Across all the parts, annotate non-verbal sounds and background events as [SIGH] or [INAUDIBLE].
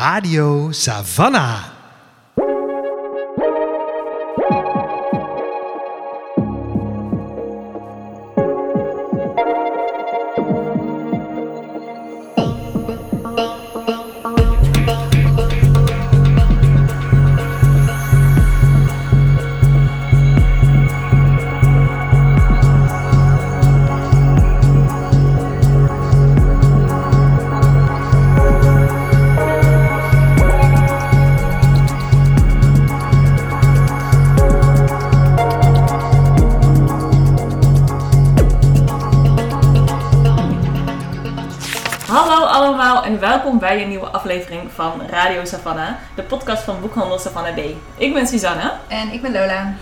Radio Savannah. Aflevering van Radio Savannah, de podcast van Boekhandel Savannah B. Ik ben Suzanne En ik ben Lola.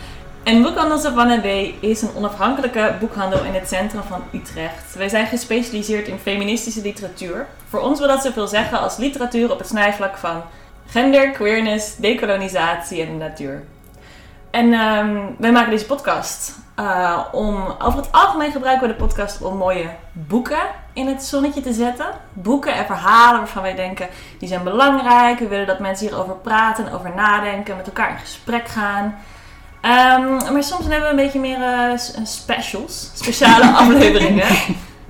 en Boekhandel Savannah B is een onafhankelijke boekhandel in het centrum van Utrecht. Wij zijn gespecialiseerd in feministische literatuur. Voor ons wil dat zoveel zeggen als literatuur op het snijvlak van gender, queerness, decolonisatie en de natuur. En ehm, wij maken deze podcast eh, om, over het algemeen gebruiken we de podcast om mooie boeken in het zonnetje te zetten. Boeken en verhalen waarvan wij denken, die zijn belangrijk. We willen dat mensen hierover praten, en over nadenken, met elkaar in gesprek gaan. Ehm, maar soms hebben we een beetje meer eh, s- specials, speciale [LAUGHS] afleveringen.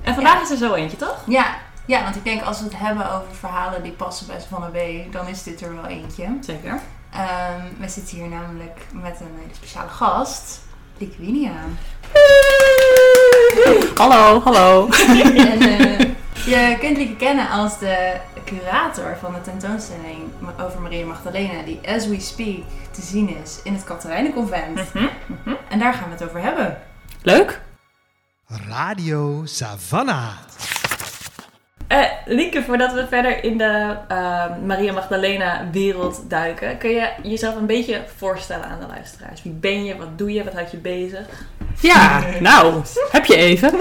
En vandaag is er zo eentje, toch? Ja, ja, want ik denk als we het hebben over verhalen die passen bij Savannah B, dan is dit er wel eentje. Zeker. Ehm, we zitten hier namelijk met een hele speciale gast, Liquinia. Hallo, hallo. [LAUGHS] en eh, je kunt Lieke kennen als de curator van de tentoonstelling over Maria Magdalena, die as we speak te zien is in het Katerijnenconvent. Mhm, mhm. En daar gaan we het over hebben. Leuk. Radio Savannah. Lieke, voordat we verder in de eh, Maria Magdalena wereld duiken, kun je jezelf een beetje voorstellen aan de luisteraars? Wie ben je? Wat doe je? Wat houdt je bezig? Ja, nou, heb je even.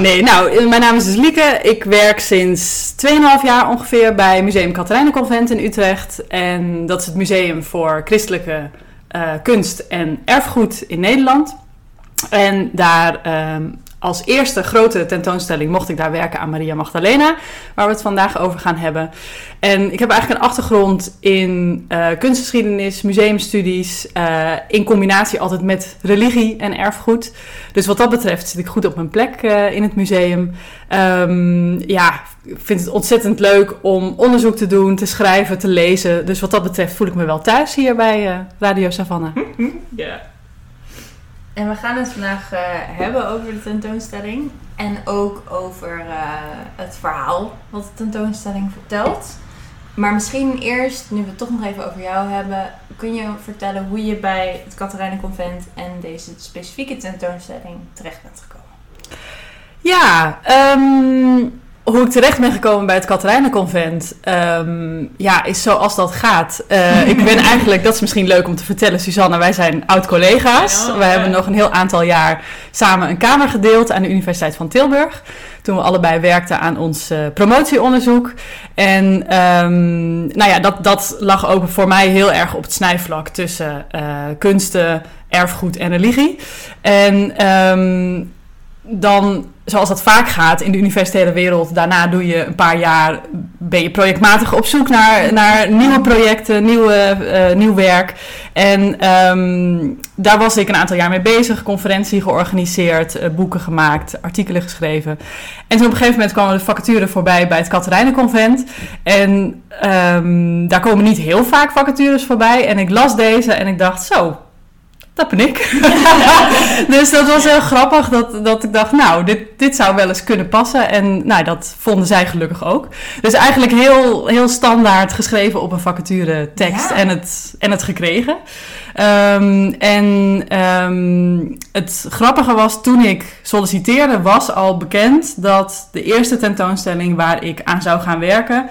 Nee, nou, mijn naam is dus Lieke. Ik werk sinds 2,5 jaar ongeveer bij Museum Katerijnenconvent in Utrecht. En dat is het museum voor christelijke eh, kunst en erfgoed in Nederland. En daar ehm, als eerste grote tentoonstelling mocht ik daar werken aan Maria Magdalena, waar we het vandaag over gaan hebben. En ik heb eigenlijk een achtergrond in eh, kunstgeschiedenis, museumstudies, eh, in combinatie altijd met religie en erfgoed. Dus wat dat betreft zit ik goed op mijn plek eh, in het museum. Ehm, ja, vind het ontzettend leuk om onderzoek te doen, te schrijven, te lezen. Dus wat dat betreft voel ik me wel thuis hier bij Radio Savannah. Ja. En we gaan het vandaag eh, hebben over de tentoonstelling. En ook over eh, het verhaal wat de tentoonstelling vertelt. Maar misschien eerst, nu we het toch nog even over jou hebben, kun je vertellen hoe je bij het Katerijnenconvent en deze specifieke tentoonstelling terecht bent gekomen. Ja, ehm, hoe ik terecht ben gekomen bij het Katerijnenconvent, ehm, ja, is zoals dat gaat. Eh, ik ben [LAUGHS] eigenlijk, dat is misschien leuk om te vertellen, Suzanne, wij zijn oud-collega's. Ja, wij ja. hebben nog een heel aantal jaar samen een kamer gedeeld aan de Universiteit van Tilburg. Toen we allebei werkten aan ons eh, promotieonderzoek. En ehm, nou ja, dat, dat lag ook voor mij heel erg op het snijvlak tussen eh, kunsten, erfgoed en religie. En ehm, dan, zoals dat vaak gaat in de universitaire wereld, daarna doe je een paar jaar, ben je projectmatig op zoek naar, naar nieuwe projecten, nieuwe, eh, nieuw werk. En ehm, daar was ik een aantal jaar mee bezig, conferentie georganiseerd, eh, boeken gemaakt, artikelen geschreven. En toen op een gegeven moment kwam er de vacature voorbij bij het Katerijnenconvent. En ehm, daar komen niet heel vaak vacatures voorbij. En ik las deze en ik dacht, zo, dat ben ik. [LAUGHS] dus dat was heel grappig dat, dat ik dacht, nou, dit, dit zou wel eens kunnen passen. En nou, dat vonden zij gelukkig ook. Dus eigenlijk heel, heel standaard geschreven op een vacature tekst Ja. en, het, en het gekregen. Ehm, en ehm, het grappige was, toen ik solliciteerde, was al bekend dat de eerste tentoonstelling waar ik aan zou gaan werken,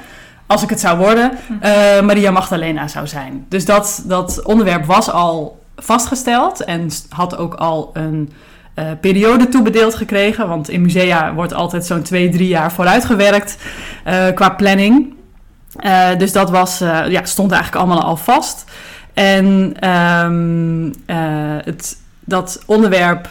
als ik het zou worden, eh, Maria Magdalena zou zijn. Dus dat, dat onderwerp was al vastgesteld en had ook al een eh, periode toebedeeld gekregen. Want in musea wordt altijd zo'n twee, drie jaar vooruitgewerkt eh, qua planning. Eh, dus dat was, ja, stond eigenlijk allemaal al vast. En ehm, eh, het, dat onderwerp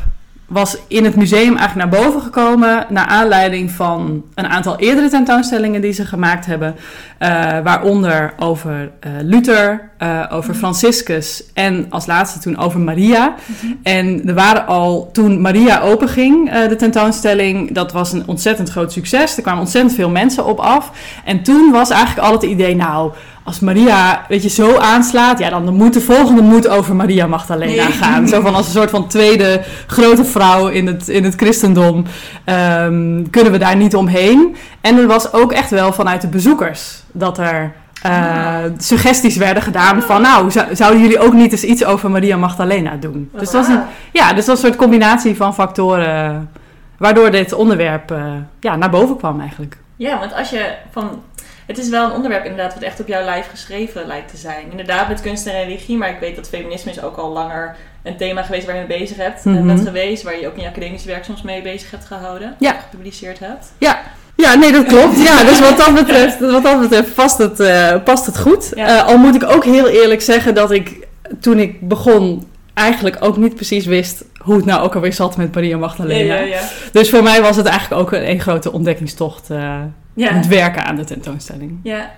was in het museum eigenlijk naar boven gekomen. Naar aanleiding van een aantal eerdere tentoonstellingen die ze gemaakt hebben. eh, waaronder over eh, Luther, eh, over Franciscus en als laatste toen over Maria. En er waren al, toen Maria openging, de tentoonstelling, dat was een ontzettend groot succes. Er kwamen ontzettend veel mensen op af. En toen was eigenlijk al het idee, nou, als Maria, weet je, zo aanslaat, ja, dan moet de volgende moet over Maria Magdalena Nee. gaan. Zo van als een soort van tweede grote vrouw in het, in het christendom ehm, kunnen we daar niet omheen. En er was ook echt wel vanuit de bezoekers dat er eh, suggesties werden gedaan van, nou, zou- zouden jullie ook niet eens iets over Maria Magdalena doen? Dus dat was een, ja, dus dat was een soort combinatie van factoren waardoor dit onderwerp eh, ja, naar boven kwam eigenlijk. Ja, want als je van... Het is wel een onderwerp inderdaad wat echt op jouw lijf geschreven lijkt te zijn. Inderdaad met kunst en religie, maar ik weet dat feminisme is ook al langer een thema geweest waar je mee bezig hebt, eh, bent geweest. Waar je ook in je academische werk soms mee bezig hebt gehouden. Ja. Gepubliceerd hebt. Ja, nee, dat klopt. Ja, dus wat dat [LAUGHS] betreft, wat dat betreft past, het, eh, past het goed. Ja. Eh, al moet ik ook heel eerlijk zeggen dat ik toen ik begon eigenlijk ook niet precies wist hoe het nou ook alweer zat met Maria Magdalena. Ja, ja, ja. Dus voor mij was het eigenlijk ook een, een grote ontdekkingstocht eh Ja. het werken aan de tentoonstelling. Ja.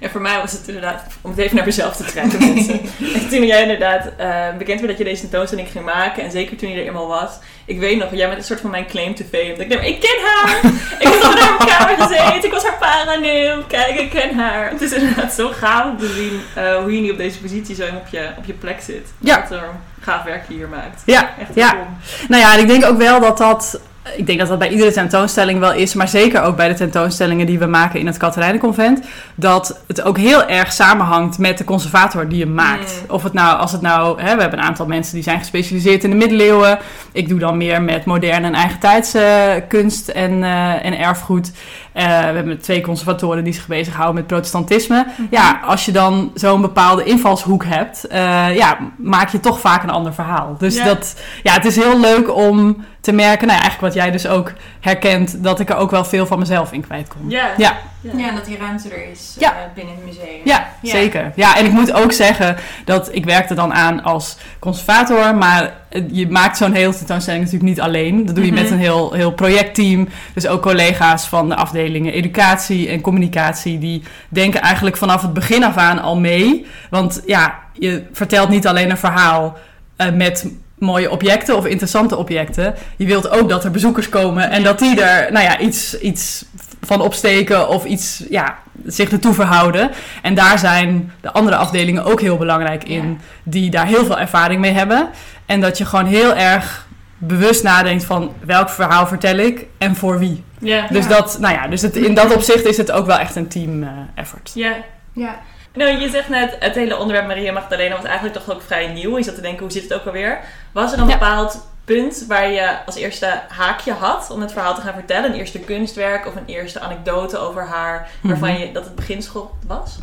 En voor mij was het inderdaad, om het even naar mezelf te trekken mensen. en [LAUGHS] toen jij inderdaad eh, bekend werd dat je deze tentoonstelling ging maken, en zeker toen je er eenmaal was, ik weet nog, jij bent een soort van mijn claim to fame. Dat ik dacht, ik ken haar! [LAUGHS] ik heb naar mijn kamer gezeten, ik was haar paraneum, kijk, ik ken haar. Het is inderdaad zo gaaf om te zien eh, hoe je nu op deze positie zo op je, op je plek zit. Ja. Wat er gaaf werk je hier maakt. Ja, Echt ja. cool. Nou ja, en ik denk ook wel dat dat. Ik denk dat dat bij iedere tentoonstelling wel is, maar zeker ook bij de tentoonstellingen die we maken in het Katerijnenconvent, dat het ook heel erg samenhangt met de conservator die je maakt. Mm. Of het nou, als het nou, hè, we hebben een aantal mensen die zijn gespecialiseerd in de middeleeuwen. Ik doe dan meer met moderne en eigentijds eh, kunst en, eh, en erfgoed. Eh, we hebben twee conservatoren die zich bezighouden met protestantisme. Ja, als je dan zo'n bepaalde invalshoek hebt, ja, maak je toch vaak een ander verhaal. Dus Ja. dat, ja, het is heel leuk om te merken, nou ja, eigenlijk wat jij dus ook herkent, dat ik er ook wel veel van mezelf in kwijt kom. Ja. Ja. Ja, dat die ruimte er is Ja. eh, binnen het museum. Ja, Ja. zeker. Ja, en ik moet ook zeggen dat ik werkte dan aan als conservator, maar je maakt zo'n hele tentoonstelling natuurlijk niet alleen. Dat doe je Mhm. met een heel, heel projectteam. Dus ook collega's van de afdelingen educatie en communicatie, die denken eigenlijk vanaf het begin af aan al mee. Want ja, je vertelt niet alleen een verhaal eh, met mooie objecten of interessante objecten. Je wilt ook dat er bezoekers komen en dat die er nou ja, iets, iets van opsteken of iets ja, zich ertoe verhouden. En daar zijn de andere afdelingen ook heel belangrijk in, die daar heel veel ervaring mee hebben. En dat je gewoon heel erg bewust nadenkt van welk verhaal vertel ik en voor wie. Ja. Dus, Ja. dat, nou ja, dus het, in dat opzicht is het ook wel echt een team eh, effort. Ja. Ja. Nou, je zegt net, het hele onderwerp Maria Magdalena was eigenlijk toch ook vrij nieuw. Je zat te denken, hoe zit het ook alweer? Was er een Ja. bepaald punt waar je als eerste haakje had om het verhaal te gaan vertellen? Een eerste kunstwerk of een eerste anekdote over haar, waarvan Mhm. je dat het beginschot was?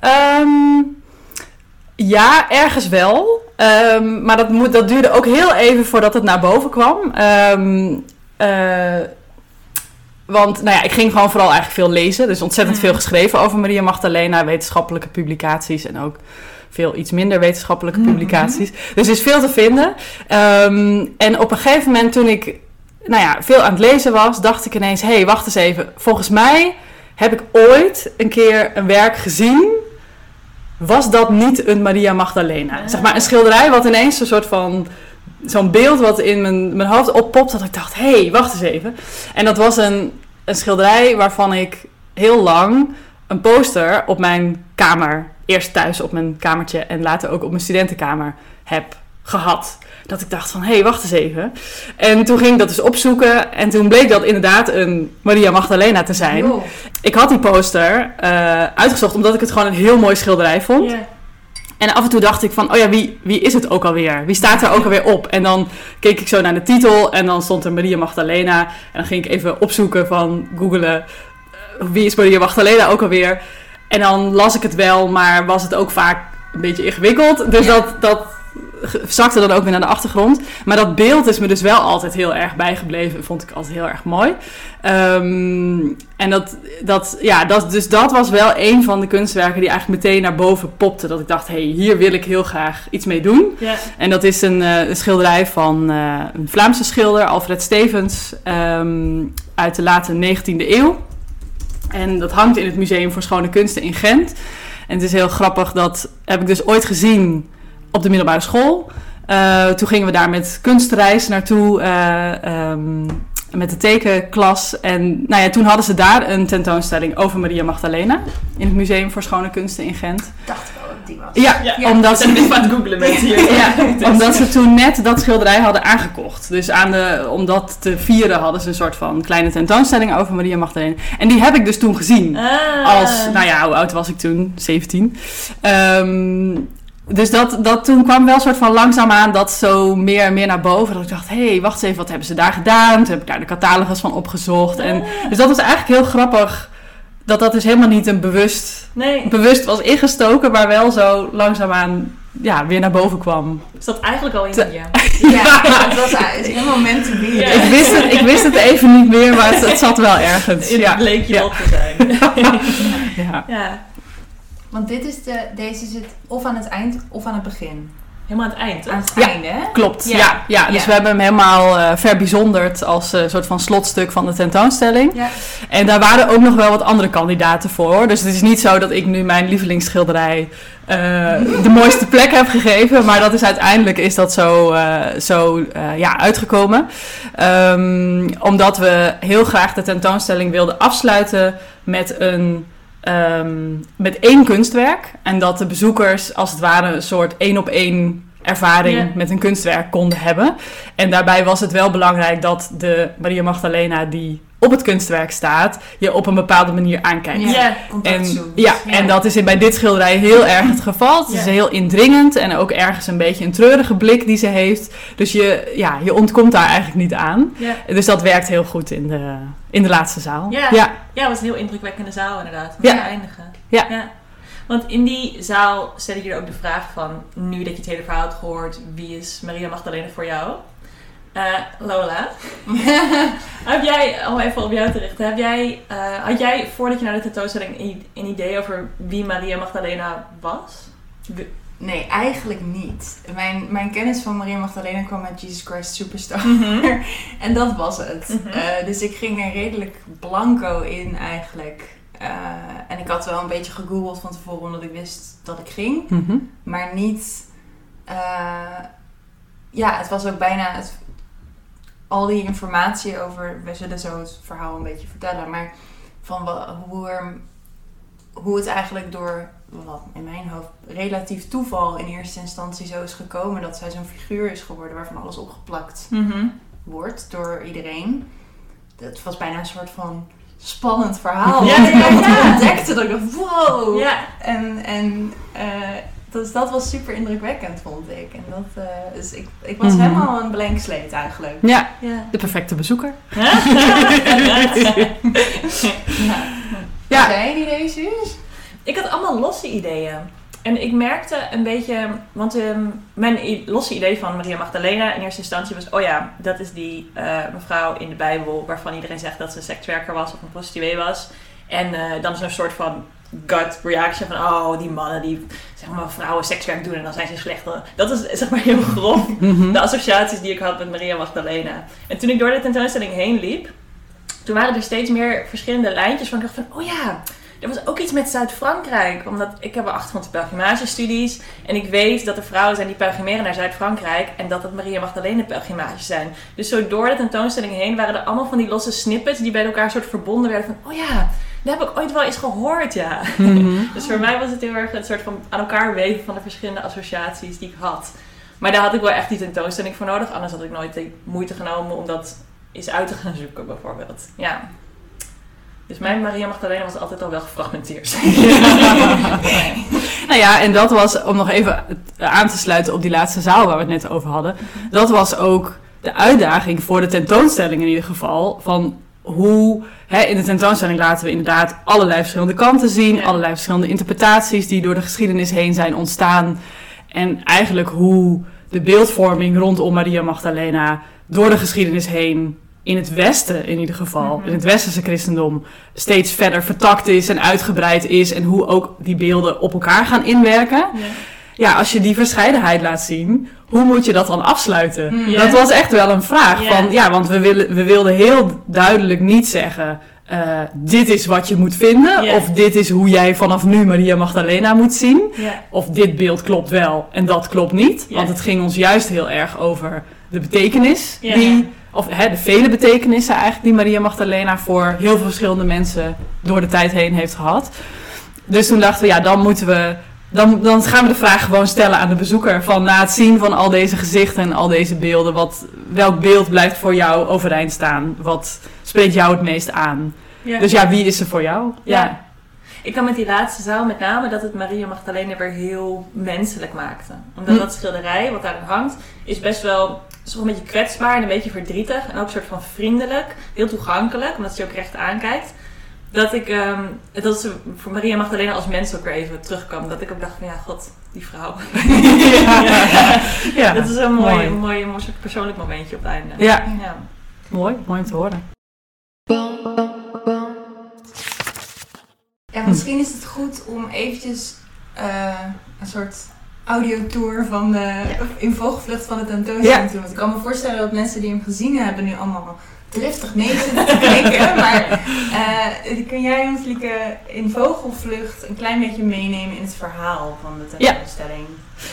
Ehm, ja, ergens wel. Ehm, maar dat, moet, dat duurde ook heel even voordat het naar boven kwam. Ehm, eh, want nou ja, ik ging gewoon vooral eigenlijk veel lezen. Dus ontzettend Mhm. veel geschreven over Maria Magdalena. Wetenschappelijke publicaties en ook veel iets minder wetenschappelijke Mhm. publicaties. Dus er is veel te vinden. Ehm, en op een gegeven moment toen ik nou ja, veel aan het lezen was, dacht ik ineens... hé, hey, wacht eens even. Volgens mij heb ik ooit een keer een werk gezien... was dat niet een Maria Magdalena? Ah. Zeg maar een schilderij wat ineens een soort van... zo'n beeld wat in mijn, mijn hoofd oppopt... dat ik dacht, hé, hey, wacht eens even. En dat was een, een schilderij waarvan ik heel lang... een poster op mijn kamer... eerst thuis op mijn kamertje... en later ook op mijn studentenkamer heb gehad. Dat ik dacht van, hé, hey, wacht eens even. En toen ging ik dat dus opzoeken. En toen bleek dat inderdaad een Maria Magdalena te zijn. Ik had die poster eh, uitgezocht omdat ik het gewoon een heel mooi schilderij vond. En af en toe dacht ik van, oh ja, wie, wie is het ook alweer? Wie staat er ook alweer op? En dan keek ik zo naar de titel en dan stond er Maria Magdalena. En dan ging ik even opzoeken van googelen, eh, wie is Maria Magdalena ook alweer? En dan las ik het wel, maar was het ook vaak een beetje ingewikkeld. Dus Ja. dat, dat zakte dan ook weer naar de achtergrond. Maar dat beeld is me dus wel altijd heel erg bijgebleven. Vond ik altijd heel erg mooi. Ehm, en dat, dat, ja, dat, dus dat was wel een van de kunstwerken die eigenlijk meteen naar boven popte. Dat ik dacht, hé, hey, hier wil ik heel graag iets mee doen. En dat is een, eh, een schilderij van eh, een Vlaamse schilder, Alfred Stevens, ehm, uit de late 19e eeuw. En dat hangt in het Museum voor Schone Kunsten in Gent. En het is heel grappig, dat heb ik dus ooit gezien op de middelbare school. Eh, toen gingen we daar met kunstreis naartoe, eh, ehm, met de tekenklas. En nou ja, toen hadden ze daar een tentoonstelling over Maria Magdalena. In het Museum voor Schone Kunsten in Gent. dacht ik al dat die was. Ja, Ja, omdat ze... dit aan het googlen mensen [LAUGHS] hier. [LAUGHS] Ja, omdat ze toen net dat schilderij hadden aangekocht. Dus aan de, om dat te vieren hadden ze een soort van kleine tentoonstelling over Maria Magdalena. En die heb ik dus toen gezien. Ah. Als, nou ja, hoe oud was ik toen? 17. Ehm, dus dat, dat toen kwam wel een soort van langzaamaan dat zo meer en meer naar boven. Dat ik dacht, hé, hey, wacht eens even, wat hebben ze daar gedaan? Toen heb ik daar de catalogus van opgezocht. En, dus dat was eigenlijk heel grappig. Dat dat dus helemaal niet een bewust, Nee, bewust was ingestoken, maar wel zo langzaamaan ja, weer naar boven kwam. is dat eigenlijk al in je? [LAUGHS] Ja, het was het is helemaal meant to be. Ja. Ik wist het, ik wist het even niet meer, maar het, het zat wel ergens. Het Ja, bleek je ja, wel te zijn. [LAUGHS] ja. Want dit is de, deze zit of aan het eind of aan het begin. helemaal aan het eind, toch? Aan het Ja. einde, hè? Klopt, Ja. ja. ja, Dus Ja. we hebben hem helemaal eh verbijzonderd als eh, soort van slotstuk van de tentoonstelling. Ja. En daar waren ook nog wel wat andere kandidaten voor. hoor. Dus het is niet zo dat ik nu mijn lievelingsschilderij eh, de mooiste plek heb gegeven. Maar dat is uiteindelijk is dat zo, eh, zo eh, ja, uitgekomen. Ehm, omdat we heel graag de tentoonstelling wilden afsluiten met een... ehm, met één kunstwerk. En dat de bezoekers als het ware een soort één op één ervaring met een kunstwerk konden hebben. En daarbij was het wel belangrijk dat de Maria Magdalena die op het kunstwerk staat, je op een bepaalde manier aankijkt. Ja. Ja. En, zoekt. ja, en dat is in- bij dit schilderij heel erg het geval. Het is Ja. heel indringend en ook ergens een beetje een treurige blik die ze heeft. Dus je, ja, je ontkomt daar eigenlijk niet aan. Ja. Dus dat werkt heel goed in de, in de laatste zaal. Ja. ja. Ja, het was een heel indrukwekkende zaal inderdaad. Om Ja. te eindigen. Ja. Want in die zaal stel ik je ook de vraag van, nu dat je het hele verhaal hebt gehoord, wie is Maria Magdalena voor jou? Eh, Lola, [LAUGHS] heb jij, om even op jou te richten, heb jij, eh, had jij voordat je naar de tentoonstelling een, idee over wie Maria Magdalena was? Nee, eigenlijk niet. Mijn, mijn kennis van Maria Magdalena kwam uit Jesus Christ Superstar. [LAUGHS] en dat was het. Mhm. Eh, dus ik ging er redelijk blanco in eigenlijk. En ik had wel een beetje gegoogeld van tevoren omdat ik wist dat ik ging. Mhm. Maar niet... ja, het was ook bijna... Het, al die informatie over... We zullen zo het verhaal een beetje vertellen. Maar van hoe, er, hoe het eigenlijk door... Wat in mijn hoofd relatief toeval in eerste instantie zo is gekomen... dat zij zo'n figuur is geworden waarvan alles opgeplakt Mhm. wordt door iedereen. Het was bijna een soort van spannend verhaal. Ja, ik ja, ja. ontdekte. Dat ik dacht, wow. Ja, En, en eh, dus dat was super indrukwekkend, vond ik. En dat, eh, dus ik, ik was Mhm. helemaal een blank slate eigenlijk. ja, ja. de perfecte bezoeker. [LAUGHS] Ja. Ja. Had jij een idee, Suus? Ik had allemaal losse ideeën. En ik merkte een beetje, want ehm, mijn losse idee van Maria Magdalena in eerste instantie was, oh ja, dat is die eh, mevrouw in de Bijbel waarvan iedereen zegt dat ze een sekswerker was of een prostituee was. En eh, dan is er een soort van gut reaction van, oh, die mannen die zeg maar vrouwen sekswerk doen en dan zijn ze slechter. Dat is zeg maar heel grof Mhm. de associaties die ik had met Maria Magdalena. En toen ik door de tentoonstelling heen liep, toen waren er steeds meer verschillende lijntjes van ik dacht van, oh ja, er was ook iets met Zuid-Frankrijk. Omdat ik heb een achtergrond pelgrimagestudies. En ik weet dat er vrouwen zijn die pelgrimeren naar Zuid-Frankrijk. En dat het Maria Magdalena pelgrimages zijn. Dus zo door de tentoonstelling heen waren er allemaal van die losse snippets die bij elkaar soort verbonden werden. Van, oh ja, dat heb ik ooit wel eens gehoord, ja. Mhm. [LAUGHS] Dus voor mij was het heel erg een soort van aan elkaar weven van de verschillende associaties die ik had. Maar daar had ik wel echt die tentoonstelling voor nodig. Anders had ik nooit de moeite genomen om dat eens uit te gaan zoeken, bijvoorbeeld. Ja. Dus mijn Maria Magdalena was altijd al wel gefragmenteerd. [LAUGHS] Nou ja, en dat was, om nog even aan te sluiten op die laatste zaal waar we het net over hadden. Dat was ook de uitdaging voor de tentoonstelling in ieder geval. Van hoe, hè, in de tentoonstelling laten we inderdaad allerlei verschillende kanten zien. Ja. Allerlei verschillende interpretaties die door de geschiedenis heen zijn ontstaan. En eigenlijk hoe de beeldvorming rondom Maria Magdalena door de geschiedenis heen in het Westen in ieder geval, Mhm. in het Westerse christendom, steeds verder vertakt is en uitgebreid is. En hoe ook die beelden op elkaar gaan inwerken. Ja. Ja, als je die verscheidenheid laat zien, hoe moet je dat dan afsluiten? Mm. Dat was echt wel een vraag. Van, ja, want we, willen, we wilden heel duidelijk niet zeggen... eh, dit is wat je moet vinden. Of dit is hoe jij vanaf nu Maria Magdalena moet zien. Of dit beeld klopt wel en dat klopt niet. Want het ging ons juist heel erg over de betekenis. Die, of hè, de vele betekenissen eigenlijk die Maria Magdalena voor heel veel verschillende mensen door de tijd heen heeft gehad. Dus toen dachten we, ja, dan moeten we. Dan, dan gaan we de vraag gewoon stellen aan de bezoeker. Van na het zien van al deze gezichten en al deze beelden, wat, welk beeld blijft voor jou overeind staan? Wat spreekt jou het meest aan? Ja. Dus ja, wie is er voor jou? Ja. Ik kan met die laatste zaal met name dat het Maria Magdalena weer heel menselijk maakte. Omdat Hm. dat schilderij wat daarin hangt, is best wel is een beetje kwetsbaar en een beetje verdrietig. En ook een soort van vriendelijk, heel toegankelijk, omdat ze je ook recht aankijkt. Dat ik, ehm, dat ze voor Maria Magdalena als mens ook weer even terugkwam. Dat ik ook dacht van ja, god, die vrouw. Ja. [LAUGHS] Ja. Dat is een mooi, Mooi. mooi, persoonlijk momentje op het einde. Ja. ja. Mooi, mooi om te horen. Ja, misschien is het goed om eventjes eh, een soort audiotour van de in vogelvlucht van de tentoonstelling Ja. te doen. Want ik kan me voorstellen dat mensen die hem gezien hebben nu allemaal driftig mee zitten te kijken. [LAUGHS] maar eh, kun jij ons, Lieke, in vogelvlucht een klein beetje meenemen in het verhaal van de Ja. tentoonstelling?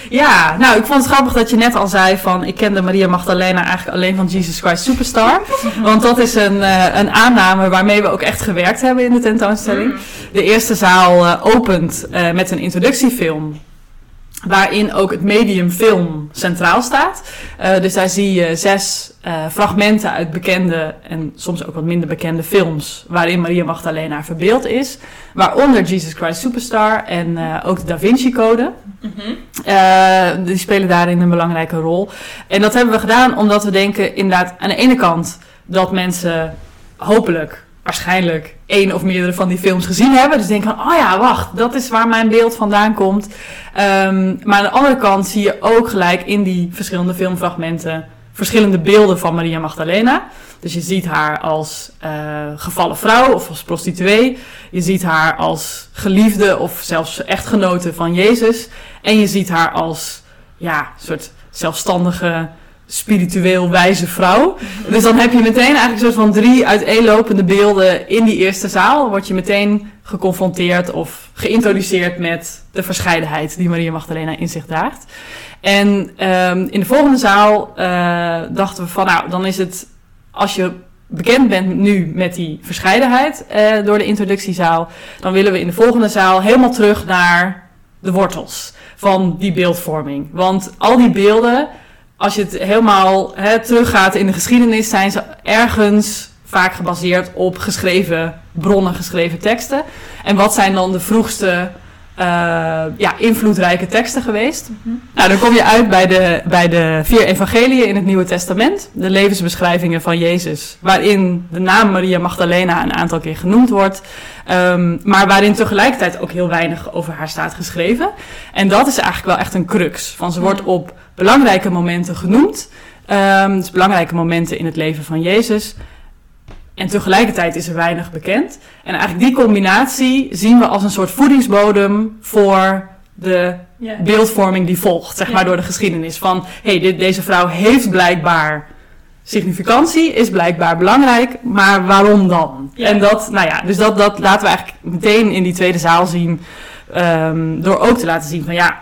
Ja, nou, ik vond het grappig dat je net al zei van... ik kende Maria Magdalena eigenlijk alleen van Jesus Christ Superstar. [LAUGHS] Want dat is een, eh, een aanname waarmee we ook echt gewerkt hebben in de tentoonstelling. De eerste zaal eh, opent met een introductiefilm. Waarin ook het medium film centraal staat. Eh, dus daar zie je zes eh, fragmenten uit bekende en soms ook wat minder bekende films. Waarin Maria Magdalena verbeeld is. Waaronder Jesus Christ Superstar en eh, ook de Da Vinci Code. Mhm. Die spelen daarin een belangrijke rol. En dat hebben we gedaan omdat we denken inderdaad aan de ene kant dat mensen hopelijk, waarschijnlijk één of meerdere van die films gezien hebben. Dus denken van, oh ja, wacht, dat is waar mijn beeld vandaan komt. Ehm, maar aan de andere kant zie je ook gelijk in die verschillende filmfragmenten verschillende beelden van Maria Magdalena. Dus je ziet haar als eh, gevallen vrouw of als prostituee. Je ziet haar als geliefde of zelfs echtgenote van Jezus. En je ziet haar als ja, soort zelfstandige, spiritueel wijze vrouw. Dus dan heb je meteen eigenlijk een soort van drie uiteenlopende beelden in die eerste zaal. Word je meteen geconfronteerd of geïntroduceerd met de verscheidenheid die Maria Magdalena in zich draagt. En ehm, in de volgende zaal eh, dachten we van nou, dan is het als je bekend bent nu met die verscheidenheid eh, door de introductiezaal, dan willen we in de volgende zaal helemaal terug naar de wortels van die beeldvorming. Want al die beelden, als je het helemaal hè, teruggaat in de geschiedenis, zijn ze ergens vaak gebaseerd op geschreven bronnen, geschreven teksten. En wat zijn dan de vroegste eh, ja, invloedrijke teksten geweest? Nou, dan kom je uit bij de, bij de vier evangeliën in het Nieuwe Testament. De levensbeschrijvingen van Jezus. Waarin de naam Maria Magdalena een aantal keer genoemd wordt. Ehm, maar waarin tegelijkertijd ook heel weinig over haar staat geschreven. En dat is eigenlijk wel echt een crux. Van ze wordt op belangrijke momenten genoemd. Dus belangrijke momenten in het leven van Jezus. En tegelijkertijd is er weinig bekend. En eigenlijk die combinatie zien we als een soort voedingsbodem voor de beeldvorming die volgt, zeg maar, door de geschiedenis. Van, hé, hey, dit, deze vrouw heeft blijkbaar significantie, is blijkbaar belangrijk, maar waarom dan? En dat, nou ja, dus dat, dat laten we eigenlijk meteen in die tweede zaal zien, ehm, door ook te laten zien van, ja,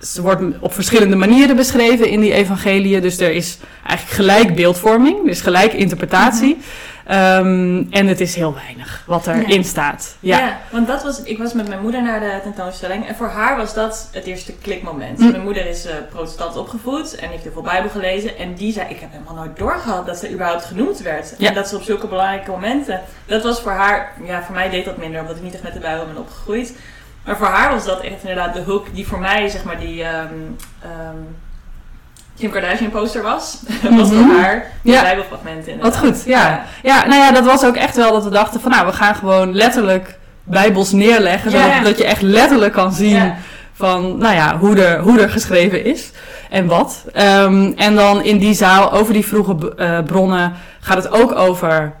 ze wordt op verschillende manieren beschreven in die evangeliën, dus er is eigenlijk gelijk beeldvorming, er is gelijk interpretatie. Ehm, en het is heel weinig wat erin Ja. staat. Ja. Ja. want dat was, ik was met mijn moeder naar de tentoonstelling en voor haar was dat het eerste klikmoment. Mm. Mijn moeder is eh, protestant opgevoed en heeft heel veel Bijbel gelezen en die zei, ik heb helemaal nooit doorgehad dat ze überhaupt genoemd werd. Ja. En dat ze op zulke belangrijke momenten, dat was voor haar, ja voor mij deed dat minder omdat ik niet echt met de Bijbel ben opgegroeid. Maar voor haar was dat echt inderdaad de hoek die voor mij, zeg maar, die ehm, ehm, Kim Kardashian poster was. [LAUGHS] was voor Mhm. haar die Ja. Bijbelfragmenten Wat inderdaad. goed, ja. Ja, nou ja, dat was ook echt wel dat we dachten van nou, we gaan gewoon letterlijk bijbels neerleggen. Ja. Zodat dat je echt letterlijk kan zien Ja. van, nou ja, hoe er, hoe er geschreven is. en wat. Ehm, en dan in die zaal, over die vroege eh, bronnen, gaat het ook over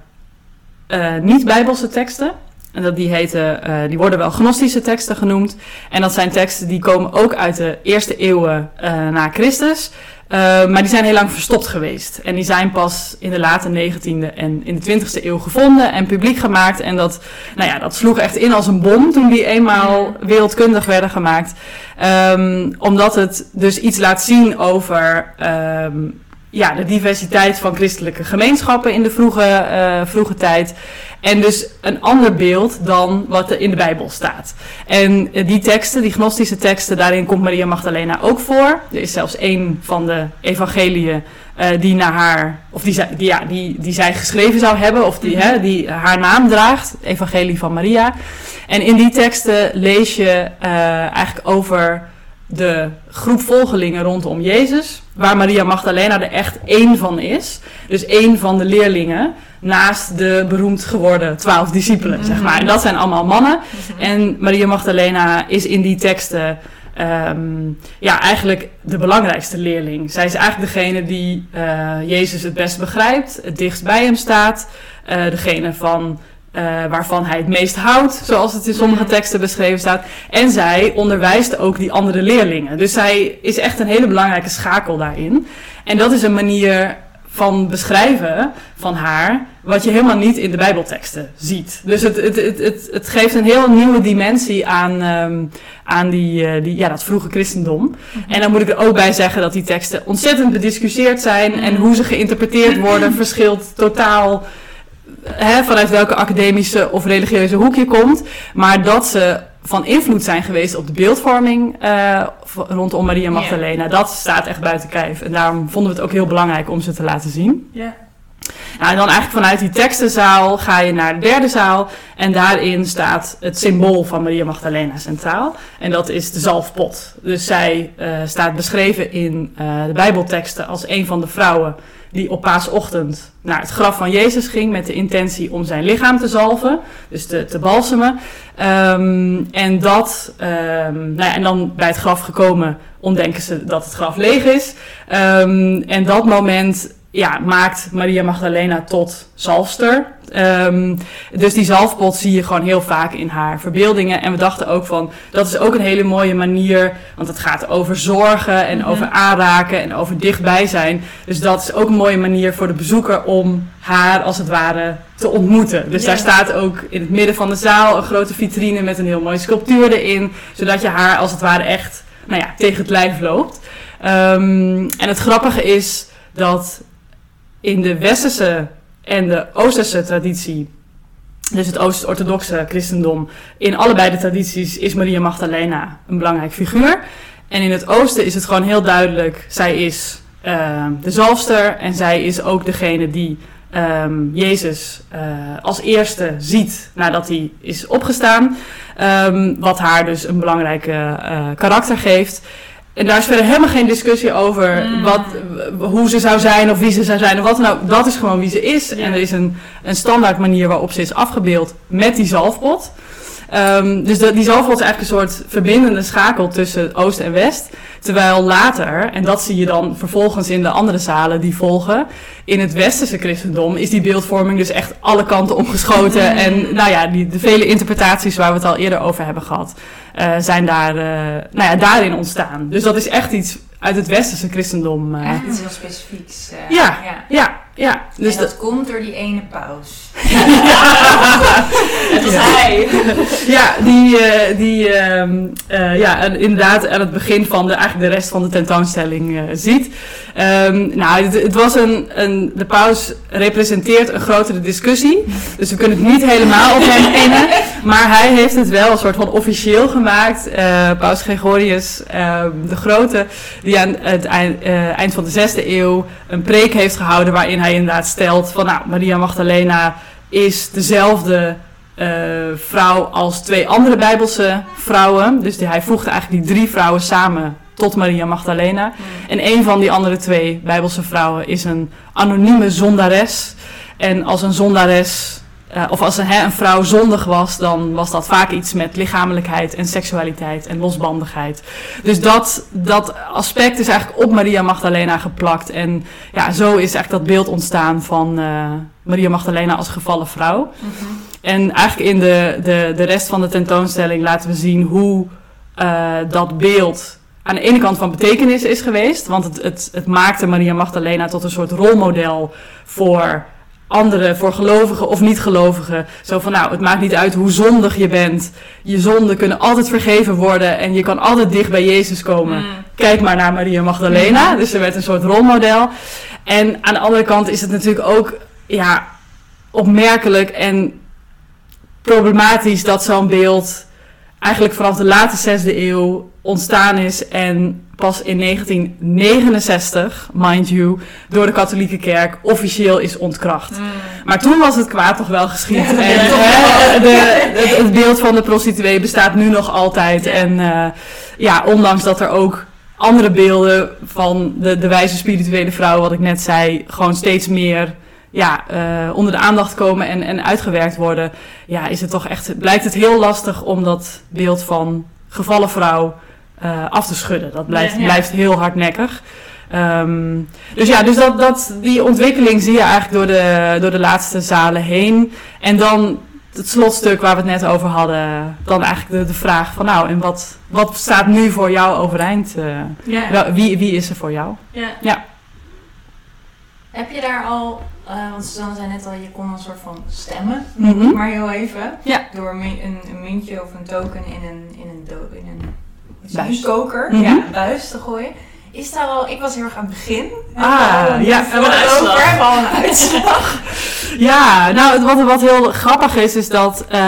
eh, niet-bijbelse teksten. En dat die, heten, eh, die worden wel gnostische teksten genoemd. En dat zijn teksten die komen ook uit de eerste eeuwen na Christus. Eh, maar die zijn heel lang verstopt geweest. En die zijn pas in de late 19e en in de 20e eeuw gevonden en publiek gemaakt. En dat, nou ja, dat sloeg echt in als een bom toen die eenmaal wereldkundig werden gemaakt. Ehm, omdat het dus iets laat zien over ehm, ja, de diversiteit van christelijke gemeenschappen in de vroege, eh, vroege tijd. En dus een ander beeld dan wat er in de Bijbel staat. En eh, die teksten, die gnostische teksten, daarin komt Maria Magdalena ook voor. Er is zelfs één van de evangeliën eh, die naar haar, of die, zij- die, ja, die, die zij geschreven zou hebben, of die, hè, die haar naam draagt, Evangelie van Maria. En in die teksten lees je eigenlijk over de groep volgelingen rondom Jezus, waar Maria Magdalena er echt één van is. Dus één van de leerlingen, naast de beroemd geworden twaalf discipelen, zeg maar. En dat zijn allemaal mannen. En Maria Magdalena is in die teksten ehm, ja, eigenlijk de belangrijkste leerling. Zij is eigenlijk degene die eh, Jezus het best begrijpt, het dichtst bij hem staat, eh, degene van, eh, waarvan hij het meest houdt, zoals het in sommige teksten beschreven staat. En zij onderwijst ook die andere leerlingen. Dus zij is echt een hele belangrijke schakel daarin. En dat is een manier van beschrijven van haar, wat je helemaal niet in de Bijbelteksten ziet. Dus het, het, het, het, het geeft een heel nieuwe dimensie aan, ehm, aan die, eh, die, ja, dat vroege christendom. En dan moet ik er ook bij zeggen dat die teksten ontzettend bediscussieerd zijn en hoe ze geïnterpreteerd worden verschilt totaal hè, vanuit welke academische of religieuze hoek je komt. Maar dat ze van invloed zijn geweest op de beeldvorming eh, rondom Maria Magdalena, dat staat echt buiten kijf. En daarom vonden we het ook heel belangrijk om ze te laten zien. Ja. Nou, en dan eigenlijk vanuit die tekstenzaal ga je naar de derde zaal. En daarin staat het symbool van Maria Magdalena centraal. En dat is de zalfpot. Dus zij eh, staat beschreven in eh, de Bijbelteksten als een van de vrouwen die op paasochtend naar het graf van Jezus ging met de intentie om zijn lichaam te zalven, dus te, te balsemen. Ehm, en dat, ehm, nou ja, en dan bij het graf gekomen ontdenken ze dat het graf leeg is. Ehm, en dat moment ja, maakt Maria Magdalena tot zalfster. Ehm, dus die zalfpot zie je gewoon heel vaak in haar verbeeldingen. En we dachten ook van, dat is ook een hele mooie manier, want het gaat over zorgen en Mhm. over aanraken en over dichtbij zijn. Dus dat is ook een mooie manier voor de bezoeker om haar als het ware te ontmoeten. Dus Ja. daar staat ook in het midden van de zaal een grote vitrine met een heel mooie sculptuur erin, zodat je haar als het ware echt nou ja, tegen het lijf loopt. Ehm, en het grappige is dat in de westerse en de oosterse traditie, dus het oost-orthodoxe christendom, in allebei de tradities is Maria Magdalena een belangrijk figuur. En in het oosten is het gewoon heel duidelijk, zij is eh, de zalfster en zij is ook degene die ehm, Jezus eh, als eerste ziet nadat hij is opgestaan. Ehm, wat haar dus een belangrijke eh, karakter geeft. En daar is verder helemaal geen discussie over Mm. wat, hoe ze zou zijn of wie ze zou zijn of wat ook. Dat is gewoon wie ze is. Ja. En er is een, een standaard manier waarop ze is afgebeeld met die zalfpot. Ehm, dus dat, die zalfpot is eigenlijk een soort verbindende schakel tussen oost en west. Terwijl later, en dat zie je dan vervolgens in de andere zalen die volgen, in het westerse christendom is die beeldvorming dus echt alle kanten opgeschoten. En nou ja, die, de vele interpretaties waar we het al eerder over hebben gehad, eh, zijn daar, eh, nou ja, daarin ontstaan. Dus dat is echt iets uit het westerse christendom. eh. Echt iets heel specifieks. eh, Ja. Ja, ja. Dus en dat, komt door die ene paus. [LAUGHS] Het was hij. Ja, die, eh, die eh, ja, en inderdaad aan het begin van de, eigenlijk de rest van de tentoonstelling eh, ziet. Ehm, nou, het, het was een, een, de paus representeert een grotere discussie. Dus we kunnen het niet helemaal op hem pinnen. Maar hij heeft het wel een soort van officieel gemaakt. Paus Gregorius ehm, de Grote, die aan het eind, eind van de zesde eeuw een preek heeft gehouden waarin hij inderdaad stelt van nou, Maria Magdalena is dezelfde eh, vrouw als twee andere Bijbelse vrouwen. Dus hij voegde eigenlijk die drie vrouwen samen tot Maria Magdalena. En een van die andere twee Bijbelse vrouwen is een anonieme zondares. En als een zondares eh, of als een, een vrouw zondig was, dan was dat vaak iets met lichamelijkheid en seksualiteit en losbandigheid. Dus dat, dat aspect is eigenlijk op Maria Magdalena geplakt. En ja, zo is eigenlijk dat beeld ontstaan van eh, Maria Magdalena als gevallen vrouw. En eigenlijk in de, de, de rest van de tentoonstelling laten we zien hoe eh, dat beeld aan de ene kant van betekenis is geweest. Want het, het, het maakte Maria Magdalena tot een soort rolmodel voor anderen, voor gelovigen of niet-gelovigen. Zo van, nou, het maakt niet uit hoe zondig je bent. Je zonden kunnen altijd vergeven worden en je kan altijd dicht bij Jezus komen. Mm. Kijk maar naar Maria Magdalena. Dus ze werd een soort rolmodel. En aan de andere kant is het natuurlijk ook, ja, opmerkelijk en problematisch dat zo'n beeld eigenlijk vanaf de late zesde eeuw ontstaan is en pas in 1969, mind you, door de katholieke kerk officieel is ontkracht. Mm. Maar toen was het kwaad toch wel geschied. Ja, en, de, het, het beeld van de prostituee bestaat nu nog altijd. En eh, ja, ondanks dat er ook andere beelden van de, de wijze spirituele vrouw, wat ik net zei, gewoon steeds meer ja, eh, onder de aandacht komen en, en uitgewerkt worden. Ja, is het toch echt, blijkt het heel lastig om dat beeld van gevallen vrouw eh, af te schudden. Dat blijft, Ja, ja. blijft heel hardnekkig. Ehm, dus ja, dus dat, dat, die ontwikkeling zie je eigenlijk door de, door de laatste zalen heen. En dan het slotstuk waar we het net over hadden. Dan eigenlijk de, de vraag van nou, en wat, wat staat nu voor jou overeind? eh? Ja. Wie, wie is er voor jou? Ja. Heb je daar al, eh, want Suzanne zei net al, je kon een soort van stemmen, Mhm. maar heel even. Ja. Door een, een, een muntje of een token in een, in een, do, in een Buis. koker, Mhm. ja, buis te gooien. Is daar al, ik was heel erg aan het begin. Ah, ja, en wat je al een uitslag. Ja, nou wat, wat heel grappig is, is dat eh,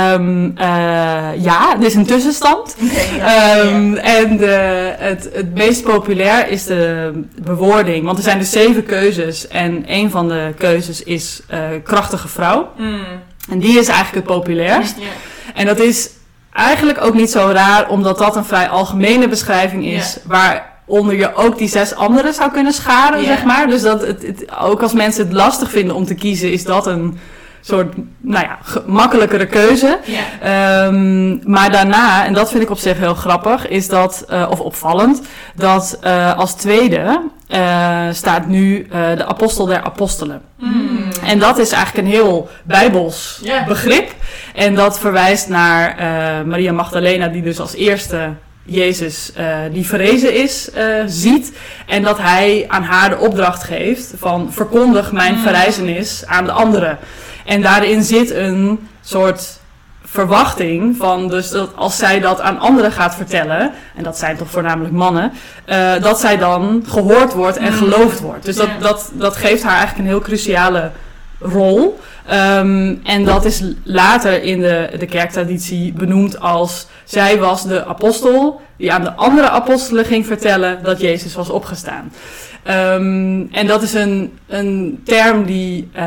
ja, er is een tussenstand. [LAUGHS] Ja. Ehm, en de, het, het meest populair is de bewoording. Want er zijn dus zeven keuzes. En een van de keuzes is eh, krachtige vrouw. Mm. En die is eigenlijk het populairst. Ja. En dat is eigenlijk ook niet zo raar, omdat dat een vrij algemene beschrijving is. Waaronder je ook die zes anderen zou kunnen scharen, zeg maar. Dus dat het, het, ook als mensen het lastig vinden om te kiezen, is dat een soort, nou ja, makkelijkere keuze. Ehm, maar daarna, en dat vind ik op zich heel grappig, is dat, eh, of opvallend, dat eh, als tweede eh, staat nu de apostel der apostelen. Mm. En dat is eigenlijk een heel bijbels begrip. En dat verwijst naar Maria Magdalena, die dus als eerste Jezus, eh, die verrezen is, eh, ziet. En dat hij aan haar de opdracht geeft van verkondig mijn Mm. verrijzenis aan de anderen. En daarin zit een soort verwachting van, dus dat als zij dat aan anderen gaat vertellen, en dat zijn toch voornamelijk mannen, eh, dat zij dan gehoord wordt en Mm. geloofd wordt. Dus dat, dat, dat geeft haar eigenlijk een heel cruciale rol. Ehm, en dat is later in de, de kerktraditie benoemd als zij was de apostel die aan de andere apostelen ging vertellen dat Jezus was opgestaan. Ehm, en dat is een, een term die eh,